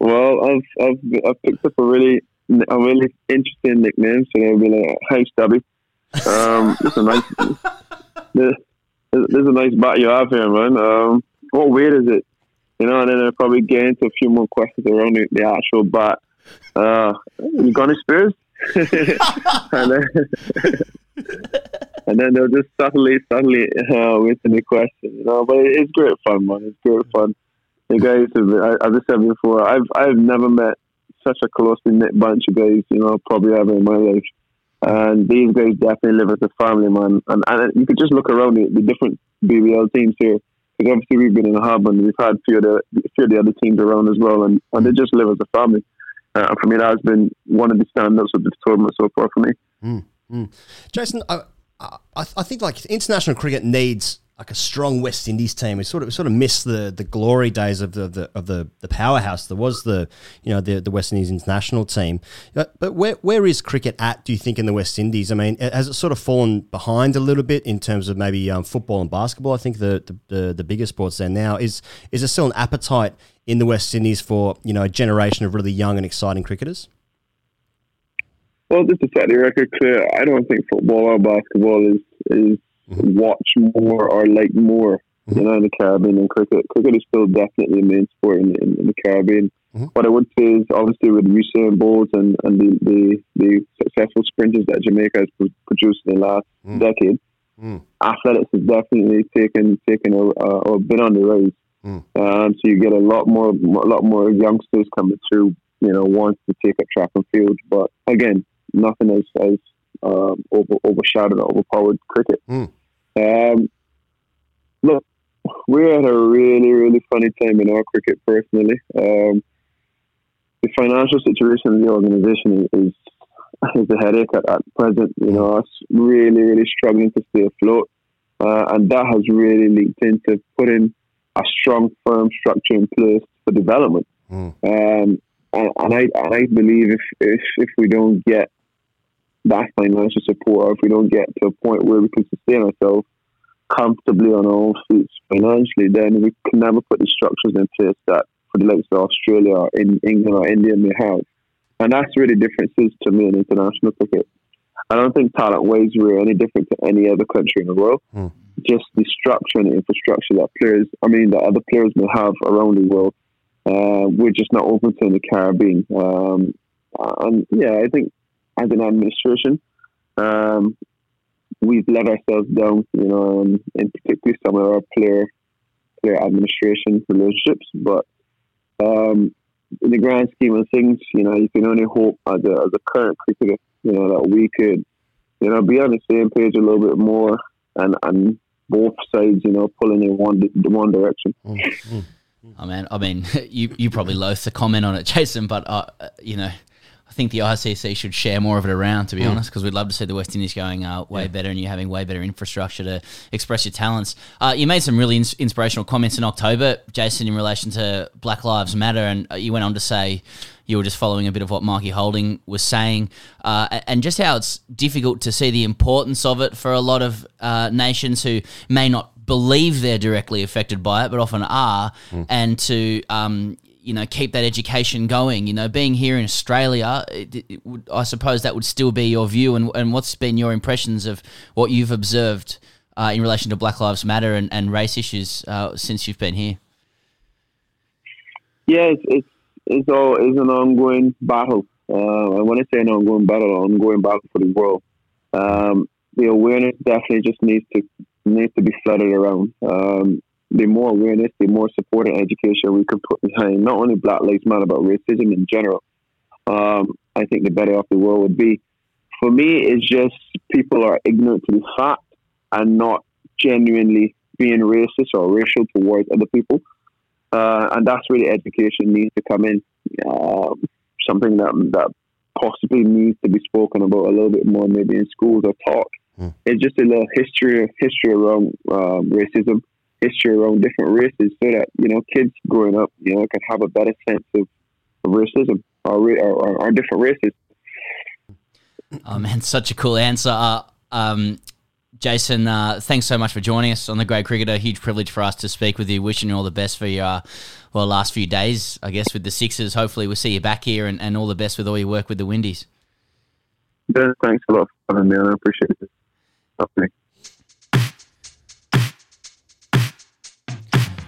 Well, I've, I've I've picked up a really a really interesting nickname. So they'll be like, "Hey, Stubby." Um, it's a nice. there's, there's a nice bat you have here, man. Um, what weight is it? You know, and then I'll probably get into a few more questions around the, actual bat. Uh, you got any spears? and then, and then they'll just subtly, subtly uh, whisper the question, you know. But it's great fun, man. It's great fun. The guys, have, as I said before, I've I've never met such a closely knit bunch of guys, you know, probably ever in my life. And these guys definitely live as a family, man. And, and you could just look around the, the different BBL teams here. Because obviously we've been in a hub and we've had a few of the, few of the other teams around as well. And, and they just live as a family. Uh, and for me, that has been one of the standouts of the tournament so far for me. Mm, mm. Jason, I, I, I think like international cricket needs like a strong West Indies team. We sort of we sort of miss the, the glory days of the, the of the, the powerhouse. There was the you know the, the West Indies international team, but, but where where is cricket at? Do you think in the West Indies? I mean, has it sort of fallen behind a little bit in terms of maybe um, football and basketball? I think the, the, the the bigger sports there now is is there still an appetite in the West Indies for you know a generation of really young and exciting cricketers? Well, just to set the record clear, I don't think football or basketball is is Mm-hmm. watch more or like more, you know, in the Caribbean and cricket. Cricket is still definitely the main sport in, in, in the Caribbean. Mm-hmm. What I would say is obviously with Usain Bolt and, and the, the, the successful sprinters that Jamaica has pro- produced in the last mm. decade, mm. athletics has definitely taken taken a, uh, or been on the rise. Mm. Um, so you get a lot more a lot more youngsters coming through, you know, wants to take up track and field. But again, nothing as as um, over, overshadowed or overpowered cricket. Um, look, we're at a really, really funny time in our cricket personally. Um, the financial situation of the organization is, is a headache at, at present. You know, us really, really struggling to stay afloat. Uh, and that has really linked into putting a strong, firm structure in place for development. Um, and, and I and I believe if, if if we don't get that financial support, or if we don't get to a point where we can sustain ourselves comfortably on our own feet financially, then we can never put the structures in place that for the likes of Australia or in England or India may have. And that's really differences to me in international cricket. I don't think talent wise we're any different to any other country in the world. Just the structure and the infrastructure that players, I mean, that other players may have around the world, uh, we're just not open to in the Caribbean. Um, and yeah, I think as an administration, um, we've let ourselves down, you know, um, in particular some of our player player administration relationships. But um, in the grand scheme of things, you know, you can only hope as a, as a current cricketer, you know, that we could, you know, be on the same page a little bit more and, and both sides, you know, pulling in one the one direction. I mean, I mean, you you probably loathe to comment on it, Jason, but uh, you know, I think the ICC should share more of it around, to be Mm. honest, because we'd love to see the West Indies going uh, way better and you having way better infrastructure to express your talents. Uh, you made some really ins- inspirational comments in October, Jason, in relation to Black Lives Matter, and uh, you went on to say you were just following a bit of what Mikey Holding was saying, uh, and just how it's difficult to see the importance of it for a lot of uh, nations who may not believe they're directly affected by it, but often are, and to um, you know keep that education going. You know, being here in Australia, it, it would, I suppose that would still be your view. And, and what's been your impressions of what you've observed uh, in relation to Black Lives Matter and, and race issues uh, since you've been here? Yeah, it's it's, it's all it's an ongoing battle. Uh, when I say an ongoing battle, ongoing battle for the world. Um, the awareness definitely just needs to needs to be flooded around. Um, the more awareness, the more support and education we can put behind not only Black Lives Matter but racism in general. Um, I think the better off the world would be. For me, it's just people are ignorant to the fact and not genuinely being racist or racial towards other people. Uh, and that's where the education needs to come in. Um, something that that possibly needs to be spoken about a little bit more, maybe in schools or taught. It's just a little history history around um, racism, history around different races, so that you know kids growing up, you know, can have a better sense of, of racism or, or, or, different races. Oh man, such a cool answer. Uh, um, Jason, uh, thanks so much for joining us on the Grade Cricketer. Huge privilege for us to speak with you. Wishing you all the best for your uh, well last few days, I guess, with the Sixers. Hopefully, we'll see you back here, and, and all the best with all your work with the Windies. Yeah, thanks a lot for having me, I appreciate it. Okay.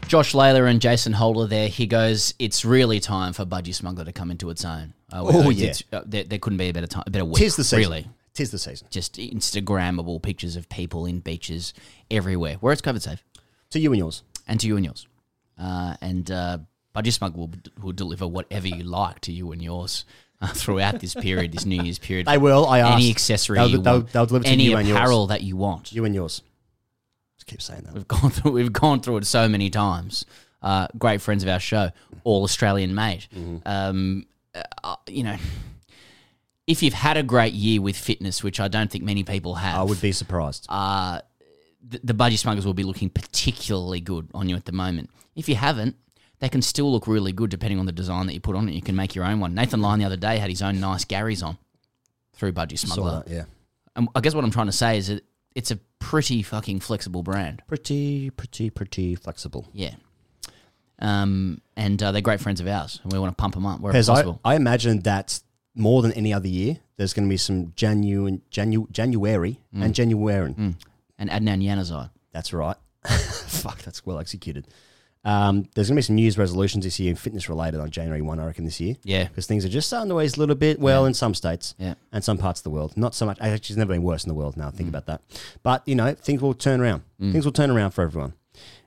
Josh Lalor and Jason Holder there. He goes, it's really time for Budgy Smuggler to come into its own. Uh, Oh, it's- yeah. uh, there, there couldn't be a better time, a better week. Tis the season. Really. Tis the season. Just Instagrammable pictures of people in beaches everywhere where it's COVID safe. To you and yours. And to you and yours. Uh, and uh, Budgy Smuggler will, will deliver whatever you like to you and yours. Uh, throughout this period, this New Year's period, They will. I any asked. accessory They'll- you they'll- want, they'll deliver to any you and yours. apparel that you want. You and yours. Keep saying that. We've gone through. We've gone through it so many times. Uh, great friends of our show, all Australian mate. Mm-hmm. Um, uh, you know, if you've had a great year with fitness, which I don't think many people have, I would be surprised. uh, the, the budgie smugglers will be looking particularly good on you at the moment. If you haven't, they can still look really good depending on the design that you put on it. You can make your own one. Nathan Lyon the other day had his own nice Garys on through Budgy Smuggler. that, yeah. And I guess what I'm trying to say is that it's a pretty fucking flexible brand. Pretty, pretty, pretty flexible. Yeah. Um, and uh, they're great friends of ours, and we want to pump them up wherever Because I, possible. I imagine that more than any other year, there's going to be some Janu- Janu- January Mm. and January. And Adnan Januzaj. That's right. Fuck, that's well executed. Um, there's going to be some New Year's resolutions this year, fitness related, on January 1, I reckon, this year. Yeah. Because things are just starting to ease a little bit, well, in some states Yeah. and some parts of the world. Not so much. Actually, it's never been worse in the world now, Mm. think about that. But, you know, things will turn around. Things will turn around for everyone.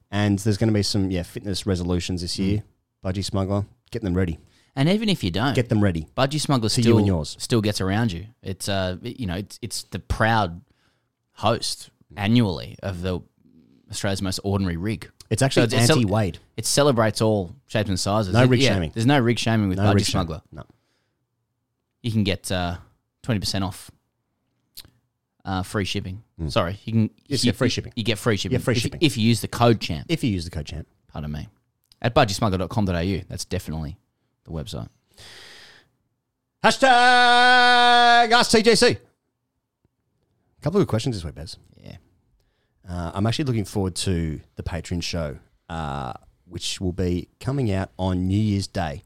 And there's going to be some, yeah, fitness resolutions this Mm. year. Budgy Smuggler, get them ready. And even if you don't, Get them ready. Budgy Smuggler To you still and yours. still gets around you. It's uh, you know, it's, it's the proud host annually of the Australia's most ordinary rig. It's actually it's- it's- anti-Wade. It celebrates all shapes and sizes. No It- rig yeah, shaming. There's no rig shaming with No Budgy shaming. Smuggler. No. You can get uh, twenty percent off. Uh, free shipping. Sorry, you can. Mm. Yes, you, yeah, free shipping. You get free shipping. Yeah, free if, shipping. if you use the code champ. If you use the code champ. Pardon me. At budgysmuggler.com.au. That's definitely the website. Hashtag AskTGC. A couple of good questions this way, Pez. Uh, I'm actually looking forward to the Patreon show, uh, which will be coming out on New Year's Day.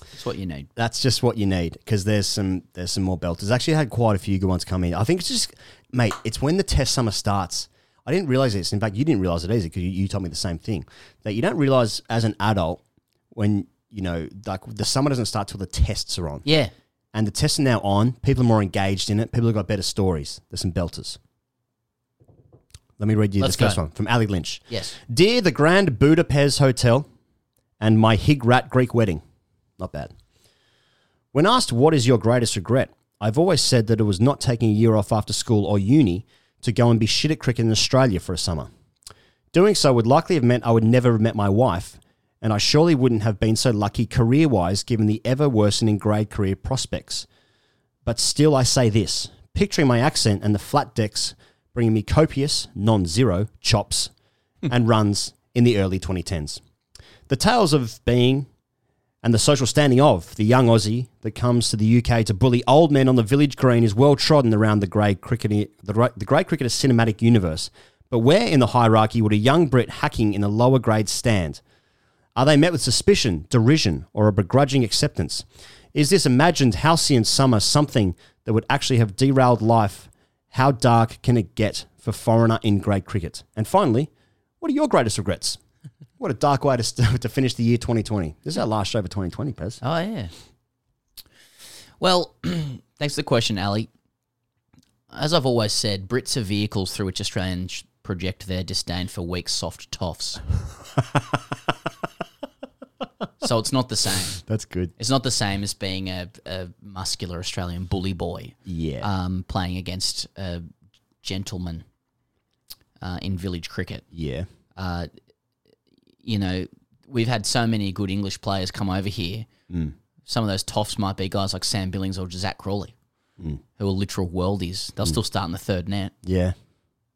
That's what you need. That's just what you need because there's some there's some more belters. Actually, I had quite a few good ones come in. I think it's just, mate, it's when the test summer starts. I didn't realize this. In fact, you didn't realize it either because you, you told me the same thing that you don't realize as an adult when you know like the summer doesn't start till the tests are on. Yeah. And the tests are now on. People are more engaged in it. People have got better stories. There's some belters. Let me read you Let's the first go. one from Ali Lynch. Yes. Dear the Grand Budapest Hotel and my Hig Rat Greek wedding. Not bad. When asked what is your greatest regret, I've always said that it was not taking a year off after school or uni to go and be shit at cricket in Australia for a summer. Doing so would likely have meant I would never have met my wife, and I surely wouldn't have been so lucky career wise given the ever worsening grade career prospects. But still, I say this picturing my accent and the flat decks bringing me copious, non zero chops hmm. and runs in the early 2010s. The tales of being and the social standing of the young Aussie that comes to the UK to bully old men on the village green is well trodden around the great cricketer, the, the grade cricketer cinematic universe. But where in the hierarchy would a young Brit hacking in the lower grades stand? Are they met with suspicion, derision, or a begrudging acceptance? Is this imagined halcyon summer something that would actually have derailed life? How dark can it get for foreigner in grade cricket? And finally, what are your greatest regrets? What a dark way to, st- to finish the year 2020. This is our last show for 2020, Pez. Oh yeah. Well, thanks for the question, Ali. As I've always said, Brits are vehicles through which Australians project their disdain for weak, soft toffs. so it's not the same. That's good. It's not the same as being a, a muscular Australian bully boy. Yeah. Um, playing against a gentleman uh, in village cricket. Yeah. Uh, you know, we've had so many good English players come over here. Mm. Some of those toffs might be guys like Sam Billings or Zak Crawley, Mm. who are literal worldies. They'll Mm. still start in the third net, Yeah.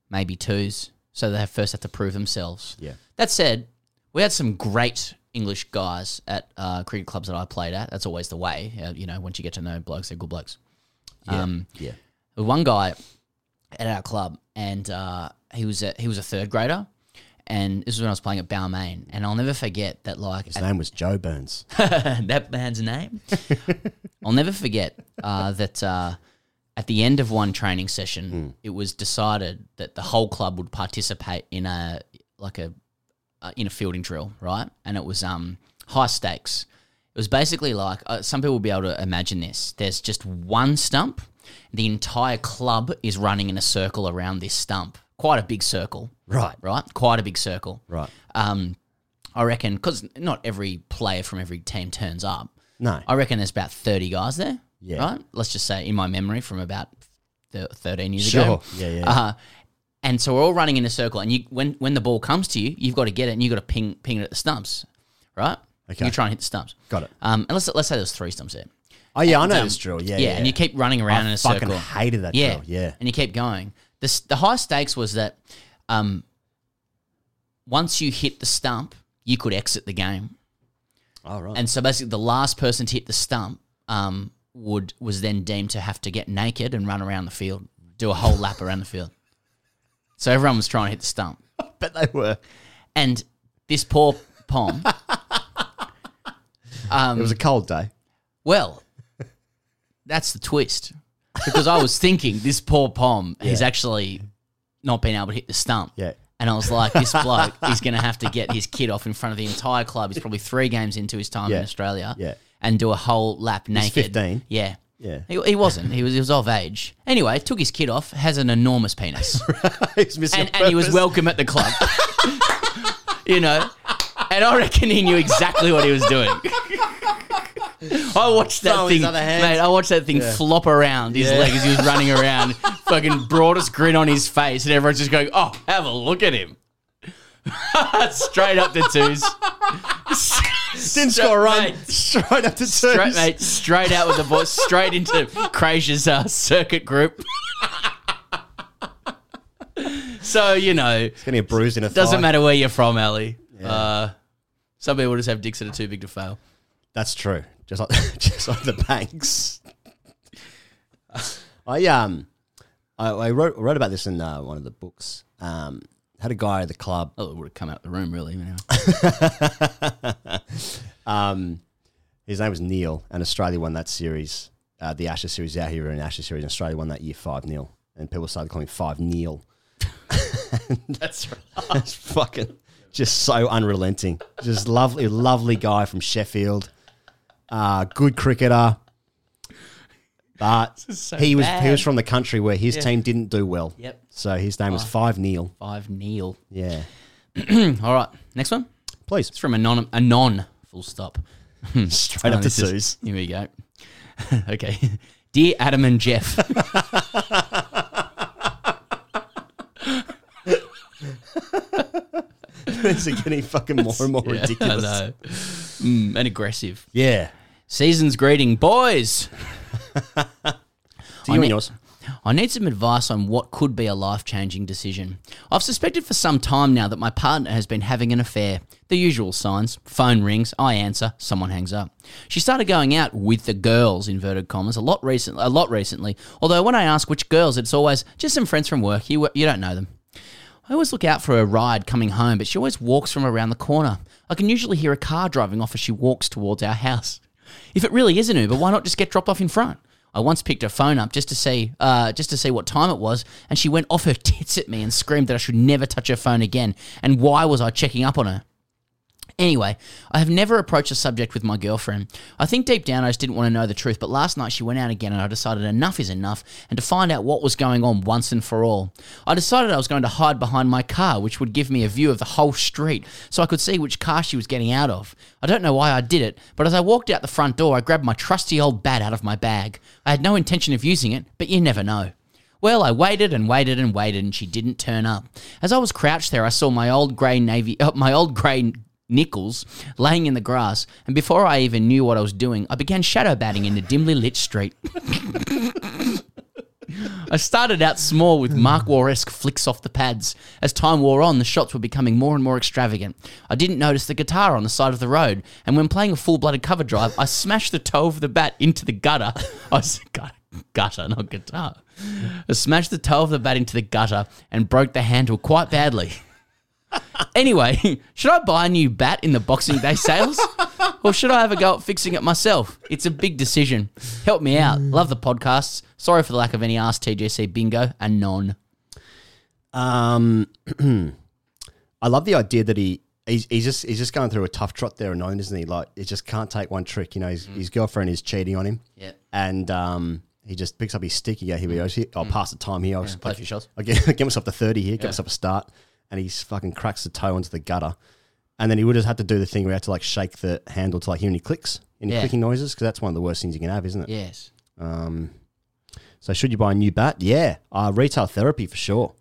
maybe twos. So they have first have to prove themselves. Yeah. That said, we had some great English guys at uh, cricket clubs that I played at. That's always the way. Uh, you know, once you get to know blokes, they're good blokes. Yeah. Um, Yeah. one guy at our club, and uh, he was a, he was a third grader, and this was when I was playing at Balmain, and I'll never forget that. Like His at- name was Joe Burns. that man's name. I'll never forget uh, that uh, at the end of one training session, it was decided that the whole club would participate in a like a uh, in a fielding drill, right? And it was um, high stakes. It was basically like uh, some people will be able to imagine this. There's just one stump, The entire club is running in a circle around this stump. Quite a big circle. Right. Right? Quite a big circle. Right. Um, I reckon, because not every player from every team turns up. No. I reckon there's about 30 guys there. Yeah. Right? Let's just say, in my memory, from about th- 13 years ago. Sure. Yeah, yeah. Uh, and so we're all running in a circle, and you when when the ball comes to you, you've got to get it, and you've got to ping ping it at the stumps, right? Okay. You try and hit the stumps. Got it. Um, and let's let's say there's three stumps there. Oh yeah, I know um, this drill. Yeah, yeah, yeah. and you keep running around I in a circle. fucking circle. hated that yeah, drill. Yeah. and you keep going. The the high stakes was that, um, once you hit the stump, you could exit the game. All right. And so basically, the last person to hit the stump um, would was then deemed to have to get naked and run around the field, do a whole lap around the field. So everyone was trying to hit the stump. bet they were. And this poor Pom. um, it was a cold day. Well, that's the twist. Because I was thinking this poor Pom Yeah. actually not been able to hit the stump. Yeah. And I was like, this bloke is going to have to get his kid off in front of the entire club. He's probably three games into his time Yeah. in Australia. Yeah. And do a whole lap He's naked. 15. Yeah. Yeah. He, he wasn't. He was he was of age. Anyway, took his kid off, has an enormous penis. He's missing and, and he was welcome at the club. you know? And I reckon he knew exactly what he was doing. I watched that his thing, other mate. I watched that thing Yeah. flop around his Yeah. leg as he was running around, fucking broadest grin on his face, and everyone's just going, "Oh, have a look at him." Straight up to twos. Didn't score a run. Mate, Straight up to twos. straight, mate, straight out with the boys, straight into Crazier's uh, circuit group. so you know, He's getting a bruise in a doesn't thigh. matter where you're from, Ali. Yeah. Uh, some people just have dicks that are too big to fail. That's true. Just like just like the banks. I um, I, I wrote wrote about this in uh, one of the books. Um, had a guy at the club. Oh, it would have come out the room, really. Anyway. um, his name was Neil, and Australia won that series. Uh, the Ashes series out here in Ashes series, and Australia won that year five 0 and people started calling him five Neil. That's right. That's fucking just so unrelenting. Just lovely, lovely guy from Sheffield. Uh, good cricketer. But so he was he was from the country where his Yeah. team didn't do well. Yep. So his name was Five. Five Neil. Five Neil. Yeah. All right, next one. Please. It's from a non, a non full stop. Straight Oh, up to Sue's. Here we go. okay. Dear Adam and Jeff. These are getting fucking more and more Yeah, ridiculous. I know. Mm, and aggressive. Yeah. Season's greeting, boys. I need- yours. I need some advice on what could be a life changing decision. I've suspected for some time now that my partner has been having an affair. The usual signs phone rings, I answer, someone hangs up. She started going out with the girls, inverted commas, a lot, recent, a lot recently. Although when I ask which girls, it's always just some friends from work. You, you don't know them. I always look out for a ride coming home, but she always walks from around the corner. I can usually hear a car driving off as she walks towards our house. If it really is an Uber, why not just get dropped off in front? I once picked her phone up just to see, uh, just to see what time it was, and she went off her tits at me and screamed that I should never touch her phone again. And why was I checking up on her? Anyway, I have never approached the subject with my girlfriend. I think deep down I just didn't want to know the truth, but last night she went out again and I decided enough is enough and to find out what was going on once and for all. I decided I was going to hide behind my car, which would give me a view of the whole street so I could see which car she was getting out of. I don't know why I did it, but as I walked out the front door, I grabbed my trusty old bat out of my bag. I had no intention of using it, but you never know. Well, I waited and waited and waited, and she didn't turn up. As I was crouched there, I saw my old grey navy, uh, my old grey nickels laying in the grass, and before I even knew what I was doing, I began shadow batting in the dimly lit street. I started out small with Mark Waugh-esque flicks off the pads. As time wore on, the shots were becoming more and more extravagant. I didn't notice the guitar on the side of the road, and when playing a full-blooded cover drive, I smashed the toe of the bat into the gutter. I was gutter, gutter, not guitar. I smashed the toe of the bat into the gutter and broke the handle quite badly. Anyway, should I buy a new bat in the Boxing Day sales? or should I have a go at fixing it myself? It's a big decision. Help me out. Love the podcasts. Sorry for the lack of any Ask TGC bingo and non. Um, I love the idea that he he's, he's just he's just going through a tough trot there, and known, isn't he? Like he just can't take one trick. You know, his, his girlfriend is cheating on him. Yeah. and um, he just picks up his stick. He go, here we go. Here, I'll pass the time here. I'll Yeah, just play a few shots. I'll get, get myself to 30 here, get myself a start. And he fucking cracks the toe into the gutter. And then he would have had to do the thing where he had to like shake the handle to like hear any clicks, any Yeah. clicking noises, because that's one of the worst things you can have, isn't it? Yes. Um, so should you buy a new bat? Yeah. Uh, retail therapy for sure.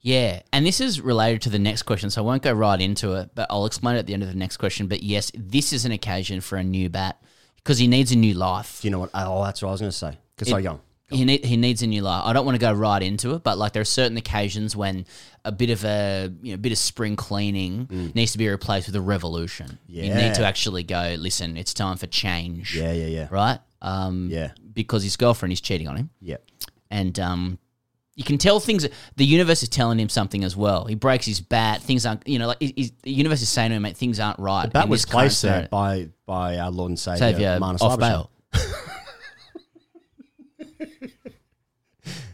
Yeah, and this is related to the next question, so I won't go right into it, but I'll explain it at the end of the next question. But yes, this is an occasion for a new bat because he needs a new life. Do you know what? Oh, that's what I was going to say. Because so young. He need, he needs a new life. I don't want to go right into it, but like there are certain occasions when a bit of a you know bit of spring cleaning needs to be replaced with a revolution. You Mm. Yeah. need to actually go. Listen, it's time for change. Yeah, yeah, yeah. Right. Um, Yeah. Because his girlfriend is cheating on him. Yeah. And um, you can tell things. The universe is telling him something as well. He breaks his bat. Things aren't. You know, like he- he's, the universe is saying to him, mate, things aren't right. The bat was this current placed there scenario. by, by our Lord and Savior, Saviour Marnus off Labuschagne. bail.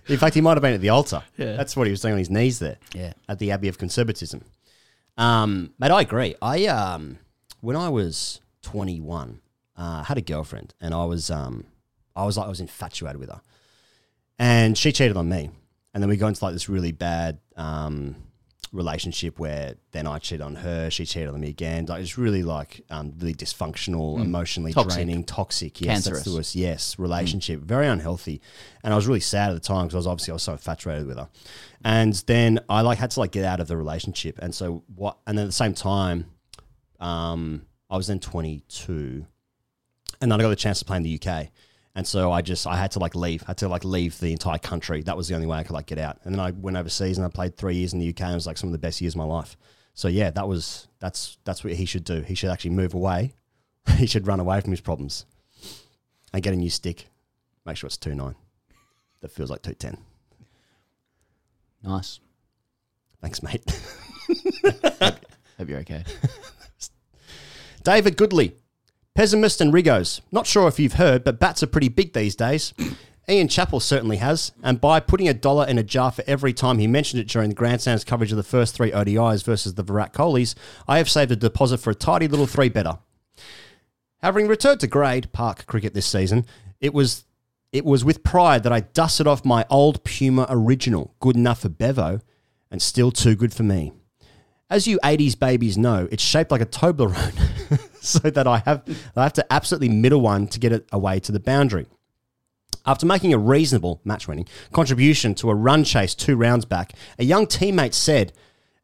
In fact, he might have been at the altar. Yeah. That's what he was doing on his knees there. Yeah. At the Abbey of Conservatism. Um, mate, I agree. I um, when I was 21, uh, had a girlfriend, and I was um, I was like I was infatuated with her, and she cheated on me, and then we got into like this really bad um, relationship where then I cheated on her, she cheated on me again. Like it's really like um, really dysfunctional, Mm. emotionally Toxic. draining, toxic. Yes, Cancerous. that's the worst. Yes, relationship, very unhealthy, and I was really sad at the time because I was obviously I was so infatuated with her, and then I like had to like get out of the relationship, and so what? And then at the same time, um, I was then twenty two, and then I got the chance to play in the UK. And so I just I had to like leave. I had to like leave the entire country. That was the only way I could like get out. And then I went overseas and I played three years in the UK and it was like some of the best years of my life. So yeah, that was that's that's what he should do. He should actually move away. he should run away from his problems. And get a new stick. Make sure it's two nine. That feels like two ten. Nice. Thanks, mate. Hope you're okay. David Goodley, pessimist and Rigos. Not sure if you've heard, but bats are pretty big these days. Ian Chappell certainly has, and by putting a dollar in a jar for every time he mentioned it during the Grandstands coverage of the first three ODIs versus the Virat Kohlis, I have saved a deposit for a tidy little three better. Having returned to grade park cricket this season, it was it was with pride that I dusted off my old Puma original, good enough for Bevo, and still too good for me. As you 80s babies know, it's shaped like a Toblerone, so that I have I have to absolutely middle one to get it away to the boundary. After making a reasonable match winning contribution to a run chase two rounds back, a young teammate said,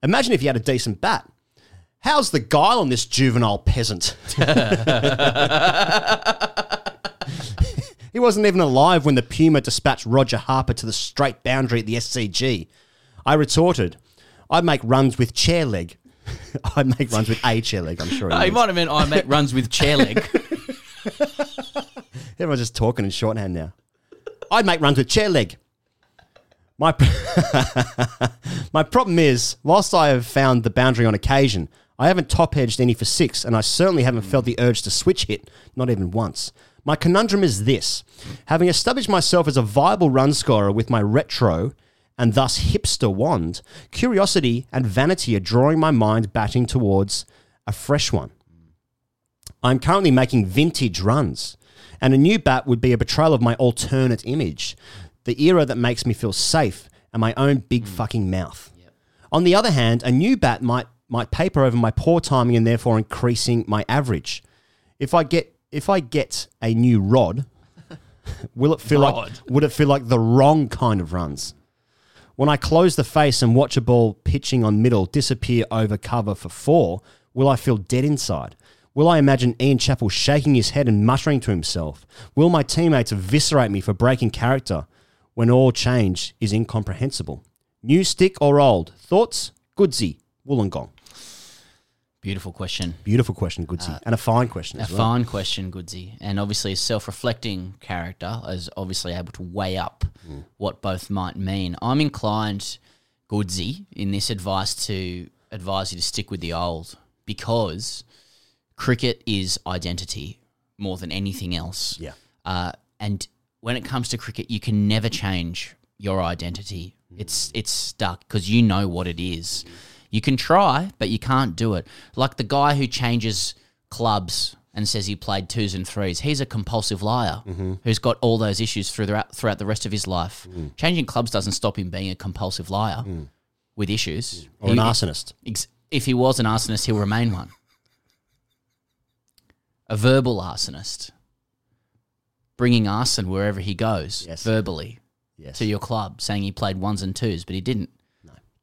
Imagine if you had a decent bat. How's the guile on this juvenile peasant? he wasn't even alive when the Puma dispatched Roger Harper to the straight boundary at the SCG. I retorted, I'd make runs with chair leg. I'd make runs with a chair leg, I'm sure. Oh, he might have meant I make runs with chair leg. Everyone's just talking in shorthand now. I'd make runs with chair leg. My, my problem is, whilst I have found the boundary on occasion, I haven't top edged any for six, and I certainly haven't felt the urge to switch hit, not even once. My conundrum is this having established myself as a viable run scorer with my retro and thus hipster wand, curiosity and vanity are drawing my mind batting towards a fresh one. I'm currently making vintage runs, and a new bat would be a betrayal of my alternate image, the era that makes me feel safe and my own big hmm. fucking mouth. On the other hand, a new bat might might paper over my poor timing and therefore increasing my average. If I get if I get a new rod, will it feel like Rod. would it feel like the wrong kind of runs? When I close the face and watch a ball pitching on middle disappear over cover for four, will I feel dead inside? Will I imagine Ian Chappell shaking his head and muttering to himself? Will my teammates eviscerate me for breaking character when all change is incomprehensible? New stick or old? Thoughts? Goodsy, Wollongong. Beautiful question. Beautiful question, Goodsy. and a fine question A as well. fine question, Goodsy. And obviously, a self reflecting character is obviously able to weigh up Mm. what both might mean. I'm inclined, Goodsy, in this advice to advise you to stick with the old because cricket is identity more than anything else. Yeah. Uh, and when it comes to cricket, you can never change your identity. It's it's stuck because you know what it is. You can try, but you can't do it. Like the guy who changes clubs and says he played twos and threes, he's a compulsive liar Mm-hmm. who's got all those issues throughout throughout the rest of his life. Mm. Changing clubs doesn't stop him being a compulsive liar with issues. Or an arsonist. If he was an arsonist, he'll remain one. A verbal arsonist, bringing arson wherever he goes, verbally, Yes. to your club, saying he played ones and twos, but he didn't.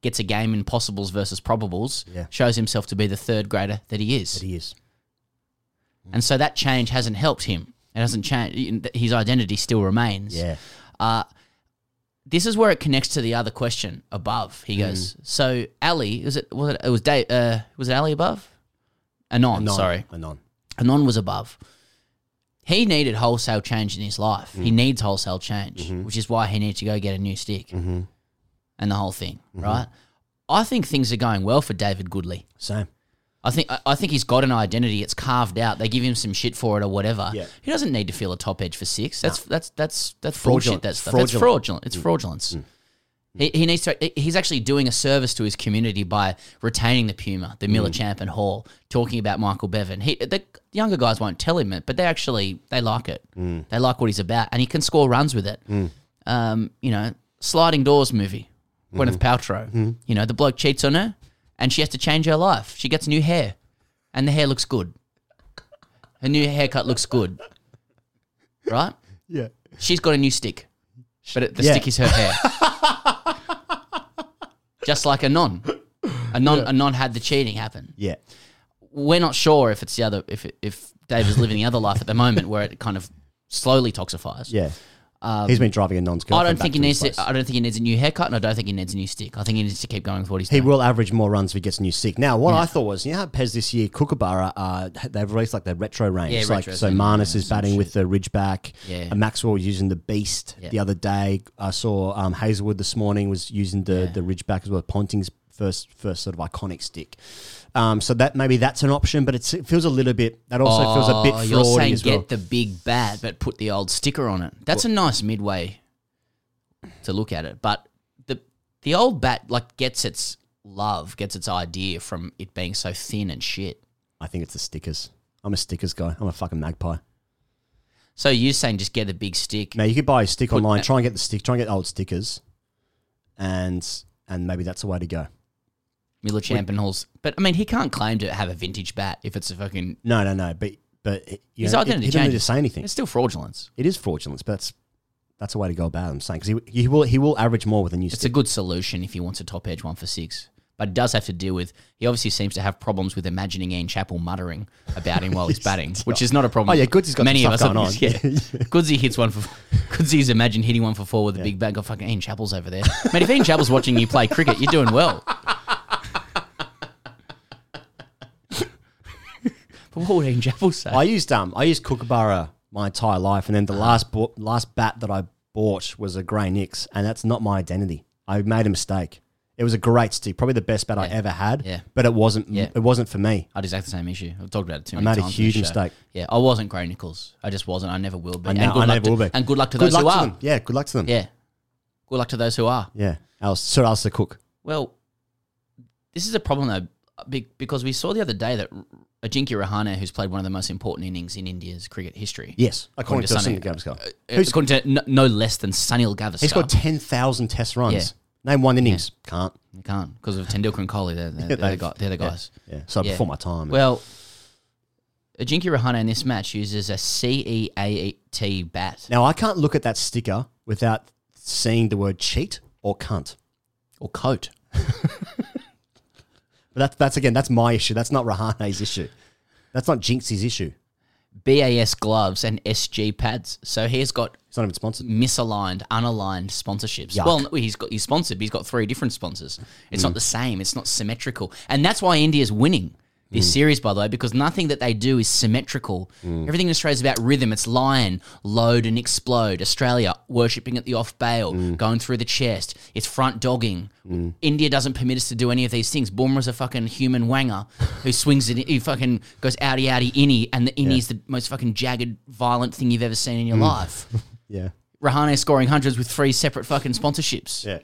Gets a game in possibles versus probables. Yeah. Shows himself to be the third grader that he is. That he is. And so that change hasn't helped him. It hasn't changed. His identity still remains. Yeah. Uh, this is where it connects to the other question above. He goes, Mm. so Ali, was it? Was it? It was Dave. Uh, was it Ali above? Anon, Anon, sorry. Anon. Anon was above. He needed wholesale change in his life. He Mm. needs wholesale change, Mm-hmm. which is why he needs to go get a new stick and the whole thing, mm-hmm. right? I think things are going well for David Goodley. Same. I think I- think he's got an identity. It's carved out. They give him some shit for it or whatever. Yeah. He doesn't need to feel a top edge for six. That's that's that's that's Fraudulent. That stuff. That's Fraudulent. fraudulent. It's mm. fraudulence. Mm. He, he needs to. He's actually doing a service to his community by retaining the Puma, the Miller mm. Champ and Hall, talking about Michael Bevan. He, the younger guys won't tell him it, but they actually they like it. They like what he's about, and he can score runs with it. Um, you know, sliding doors movie, Gwyneth mm-hmm. Paltrow. Mm-hmm. You know, the bloke cheats on her, and she has to change her life. She gets new hair, and the hair looks good. Her new haircut looks good, right? Yeah. She's got a new stick, but it, the Yeah. stick is her hair. Just like a non, a non, a non had the cheating happen. Yeah. We're not sure if it's the other, if if Dave is living the other life at the moment where it kind of slowly toxifies. Yeah. Um, He's been driving a non's I don't think he needs. To. I don't think he needs a new haircut, and I don't think he needs a new stick. I think he needs to keep going with what he's He doing. will average more runs if he gets a new stick. Now, what Yeah. I thought was, you know how Pez this year, Kookaburra, uh, they've released like their retro range. Yeah, like, retro so Marnus yeah, is batting with the Ridgeback. Yeah. And Maxwell was using the Beast Yeah. the other day. I saw um, Hazlewood this morning was using the, the Ridgeback as well. Ponting's first first sort of iconic stick. Um, so that maybe that's an option, but it's, it feels a little bit. That also feels a bit Oh, You're saying get well. the big bat, but put the old sticker on it. That's a nice midway to look at it. But the the old bat like gets its love, gets its idea from it being so thin and shit. I think it's the stickers. I'm a stickers guy. I'm a fucking magpie. So you're saying just get a big stick? Now you could buy a stick Put online. that- Try and get the stick. Try and get old stickers, and and maybe that's the way to go. Miller Champion Halls. But I mean, he can't claim to have a vintage bat if it's a fucking. No, no, no. But but you His know, identity he, need to say anything. It's still fraudulence. It is fraudulence, but that's that's a way to go about it. I'm saying because he, he will he will average more with a new It's a good solution if he wants a top edge one for six. But it does have to deal with. He obviously seems to have problems with imagining Ian Chappell muttering about him while he's batting, which is not a problem. Oh, yeah, Goodsy's got Many some of stuff us going on. Yeah, Goodsy hits one for. Goodsy's imagined hitting one for four with a big bang. of fucking Ian Chappell's over there. Man, if Ian Chappell's watching you play cricket, you're doing well. But what would Ian Chappell say? I used um I used Kookaburra my entire life, and then the Uh-huh. last bo- last bat that I bought was a Grey Nix, and that's not my identity. I made a mistake. It was a great stick, probably the best bat I ever had. Yeah. but it wasn't. Yeah. It wasn't for me. I had exactly the same issue. I've talked about it too I many made a times. on huge this show. mistake. Yeah, I wasn't Gray-Nicolls. I just wasn't. I never will be. And And good I luck never to- will be. And good luck to those who are. them. Yeah, good luck to them. Yeah. Good luck to those who are. Yeah, Alice, Sir Alistair Cook. Well, this is a problem though, because we saw the other day that Ajinkya Rahane, who's played one of the most important innings in India's cricket history. Yes, according to Sunny- Sunil Gavaskar. uh, Who's- according to no, no less than Sunil Gavaskar. He's got ten thousand Test runs. Yeah. Name one innings. Can't. You can't because of Tendulkar and Kohli. They're, they're, Yeah, they're, the, they're the guys. yeah. So before my time. Well, Ajinkya Rahane in this match uses a CEAT bat Now I can't look at that sticker without seeing the word cheat or cunt. or coat. But that's that's again that's my issue. That's not Rahane's issue. That's not Jinxie's issue. BAS gloves and SG pads. So he's got It's not even sponsored. misaligned, unaligned sponsorships. Yuck. Well, no, he's got he's sponsored, but he's got three different sponsors. It's Mm. not the same. It's not symmetrical, and that's why India's winning this Mm. series, by the way, because nothing that they do is symmetrical. Mm. Everything in Australia is about rhythm. It's lion, load, and explode. Australia worshipping at the off bail, Mm. going through the chest. It's front dogging. India doesn't permit us to do any of these things. Bumrah's a fucking human wanger who swings it. He fucking goes outy outy innie, and the innie is the most fucking jagged, violent thing you've ever seen in your Mm. life. Yeah. Rahane scoring hundreds with three separate fucking sponsorships. Yeah.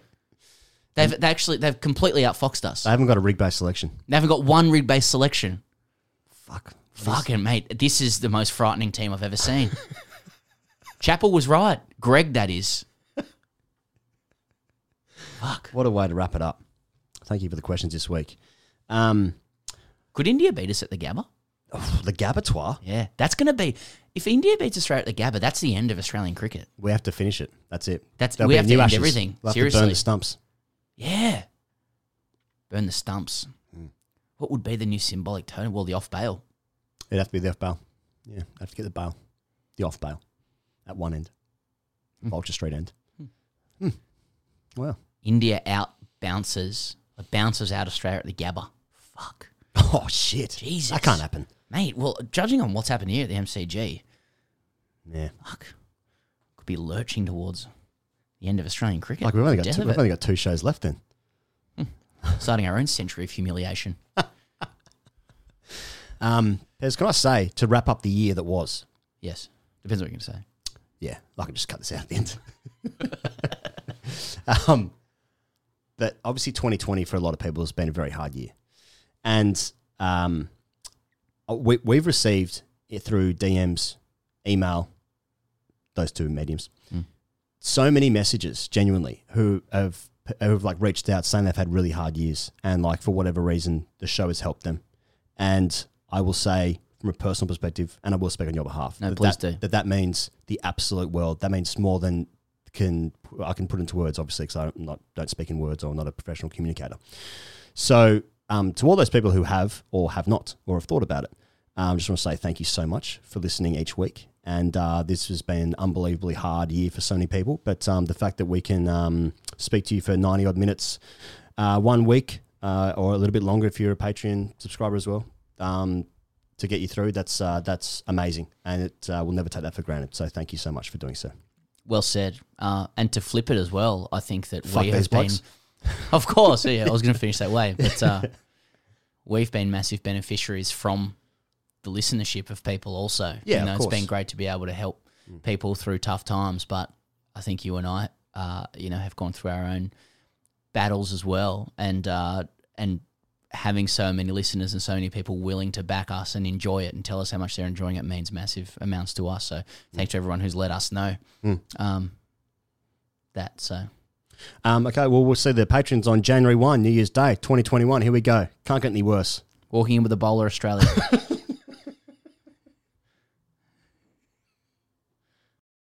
They've they actually they've completely outfoxed us. They haven't got a rig based selection. They haven't got one rig based selection. Fuck. Fucking mate, this is the most frightening team I've ever seen. Chappell was right. Greg, that is. Fuck. What a way to wrap it up. Thank you for the questions this week. Um, Could India beat us at the Gabba? the Gabatoir. Yeah, that's going to be. If India beats Australia at the Gabba, that's the end of Australian cricket. We have to finish it. That's it. That's There'll we be have new to end Ashes. everything. We'll have to Seriously, burn the stumps. Yeah, burn the stumps. Hmm. What would be the new symbolic totem? Well, the off bail. It'd have to be the off bail. Yeah, I'd have to get the bail. The off bail. At one end. Vulture Street end. Hmm. Well. India out bounces, bounces out Australia at the Gabba. Fuck. Oh, shit. Jesus. That can't happen. Mate, well, judging on what's happened here at the MCG, Yeah. fuck, could be lurching towards the end of Australian cricket. Like we've only got Death two, of we've it. only got two shows left then. starting our own century of humiliation. Um, Pez, can I say to wrap up the year that was? Yes, depends what you're going to say. Yeah, I can just cut this out at the end. um, but obviously, 2020 for a lot of people has been a very hard year, and um, we, we've received it through DMs, email, those two mediums, Mm. So many messages genuinely who have who have like reached out saying they've had really hard years and like for whatever reason the show has helped them, and I will say from a personal perspective, and I will speak on your behalf. No, that please that, do. That that means the absolute world. That means more than can I can put into words, obviously, because I don't, don't speak in words or I'm not a professional communicator. So, um, to all those people who have or have not or have thought about it, um, just want to say thank you so much for listening each week. And uh, this has been an unbelievably hard year for so many people. But um, the fact that we can um, speak to you for 90 odd minutes uh, one week uh, or a little bit longer if you're a Patreon subscriber as well um, to get you through, that's, uh, that's amazing. And it, uh, we'll never take that for granted. So thank you so much for doing so. Well said. Uh, and to flip it as well, I think that Fuck we have been, blokes. of course, yeah, I was going to finish that way, but uh, we've been massive beneficiaries from the listenership of people also. Yeah, you know, it's been great to be able to help people through tough times, but I think you and I, uh, you know, have gone through our own battles as well, and uh, and having so many listeners and so many people willing to back us and enjoy it and tell us how much they're enjoying it means massive amounts to us. So thanks to everyone who's let us know Mm. um, that. So Um, okay, well, we'll see the patrons on January 1, New Year's Day, 2021. Here we go. Can't get any worse. walking in with a bowler Australia.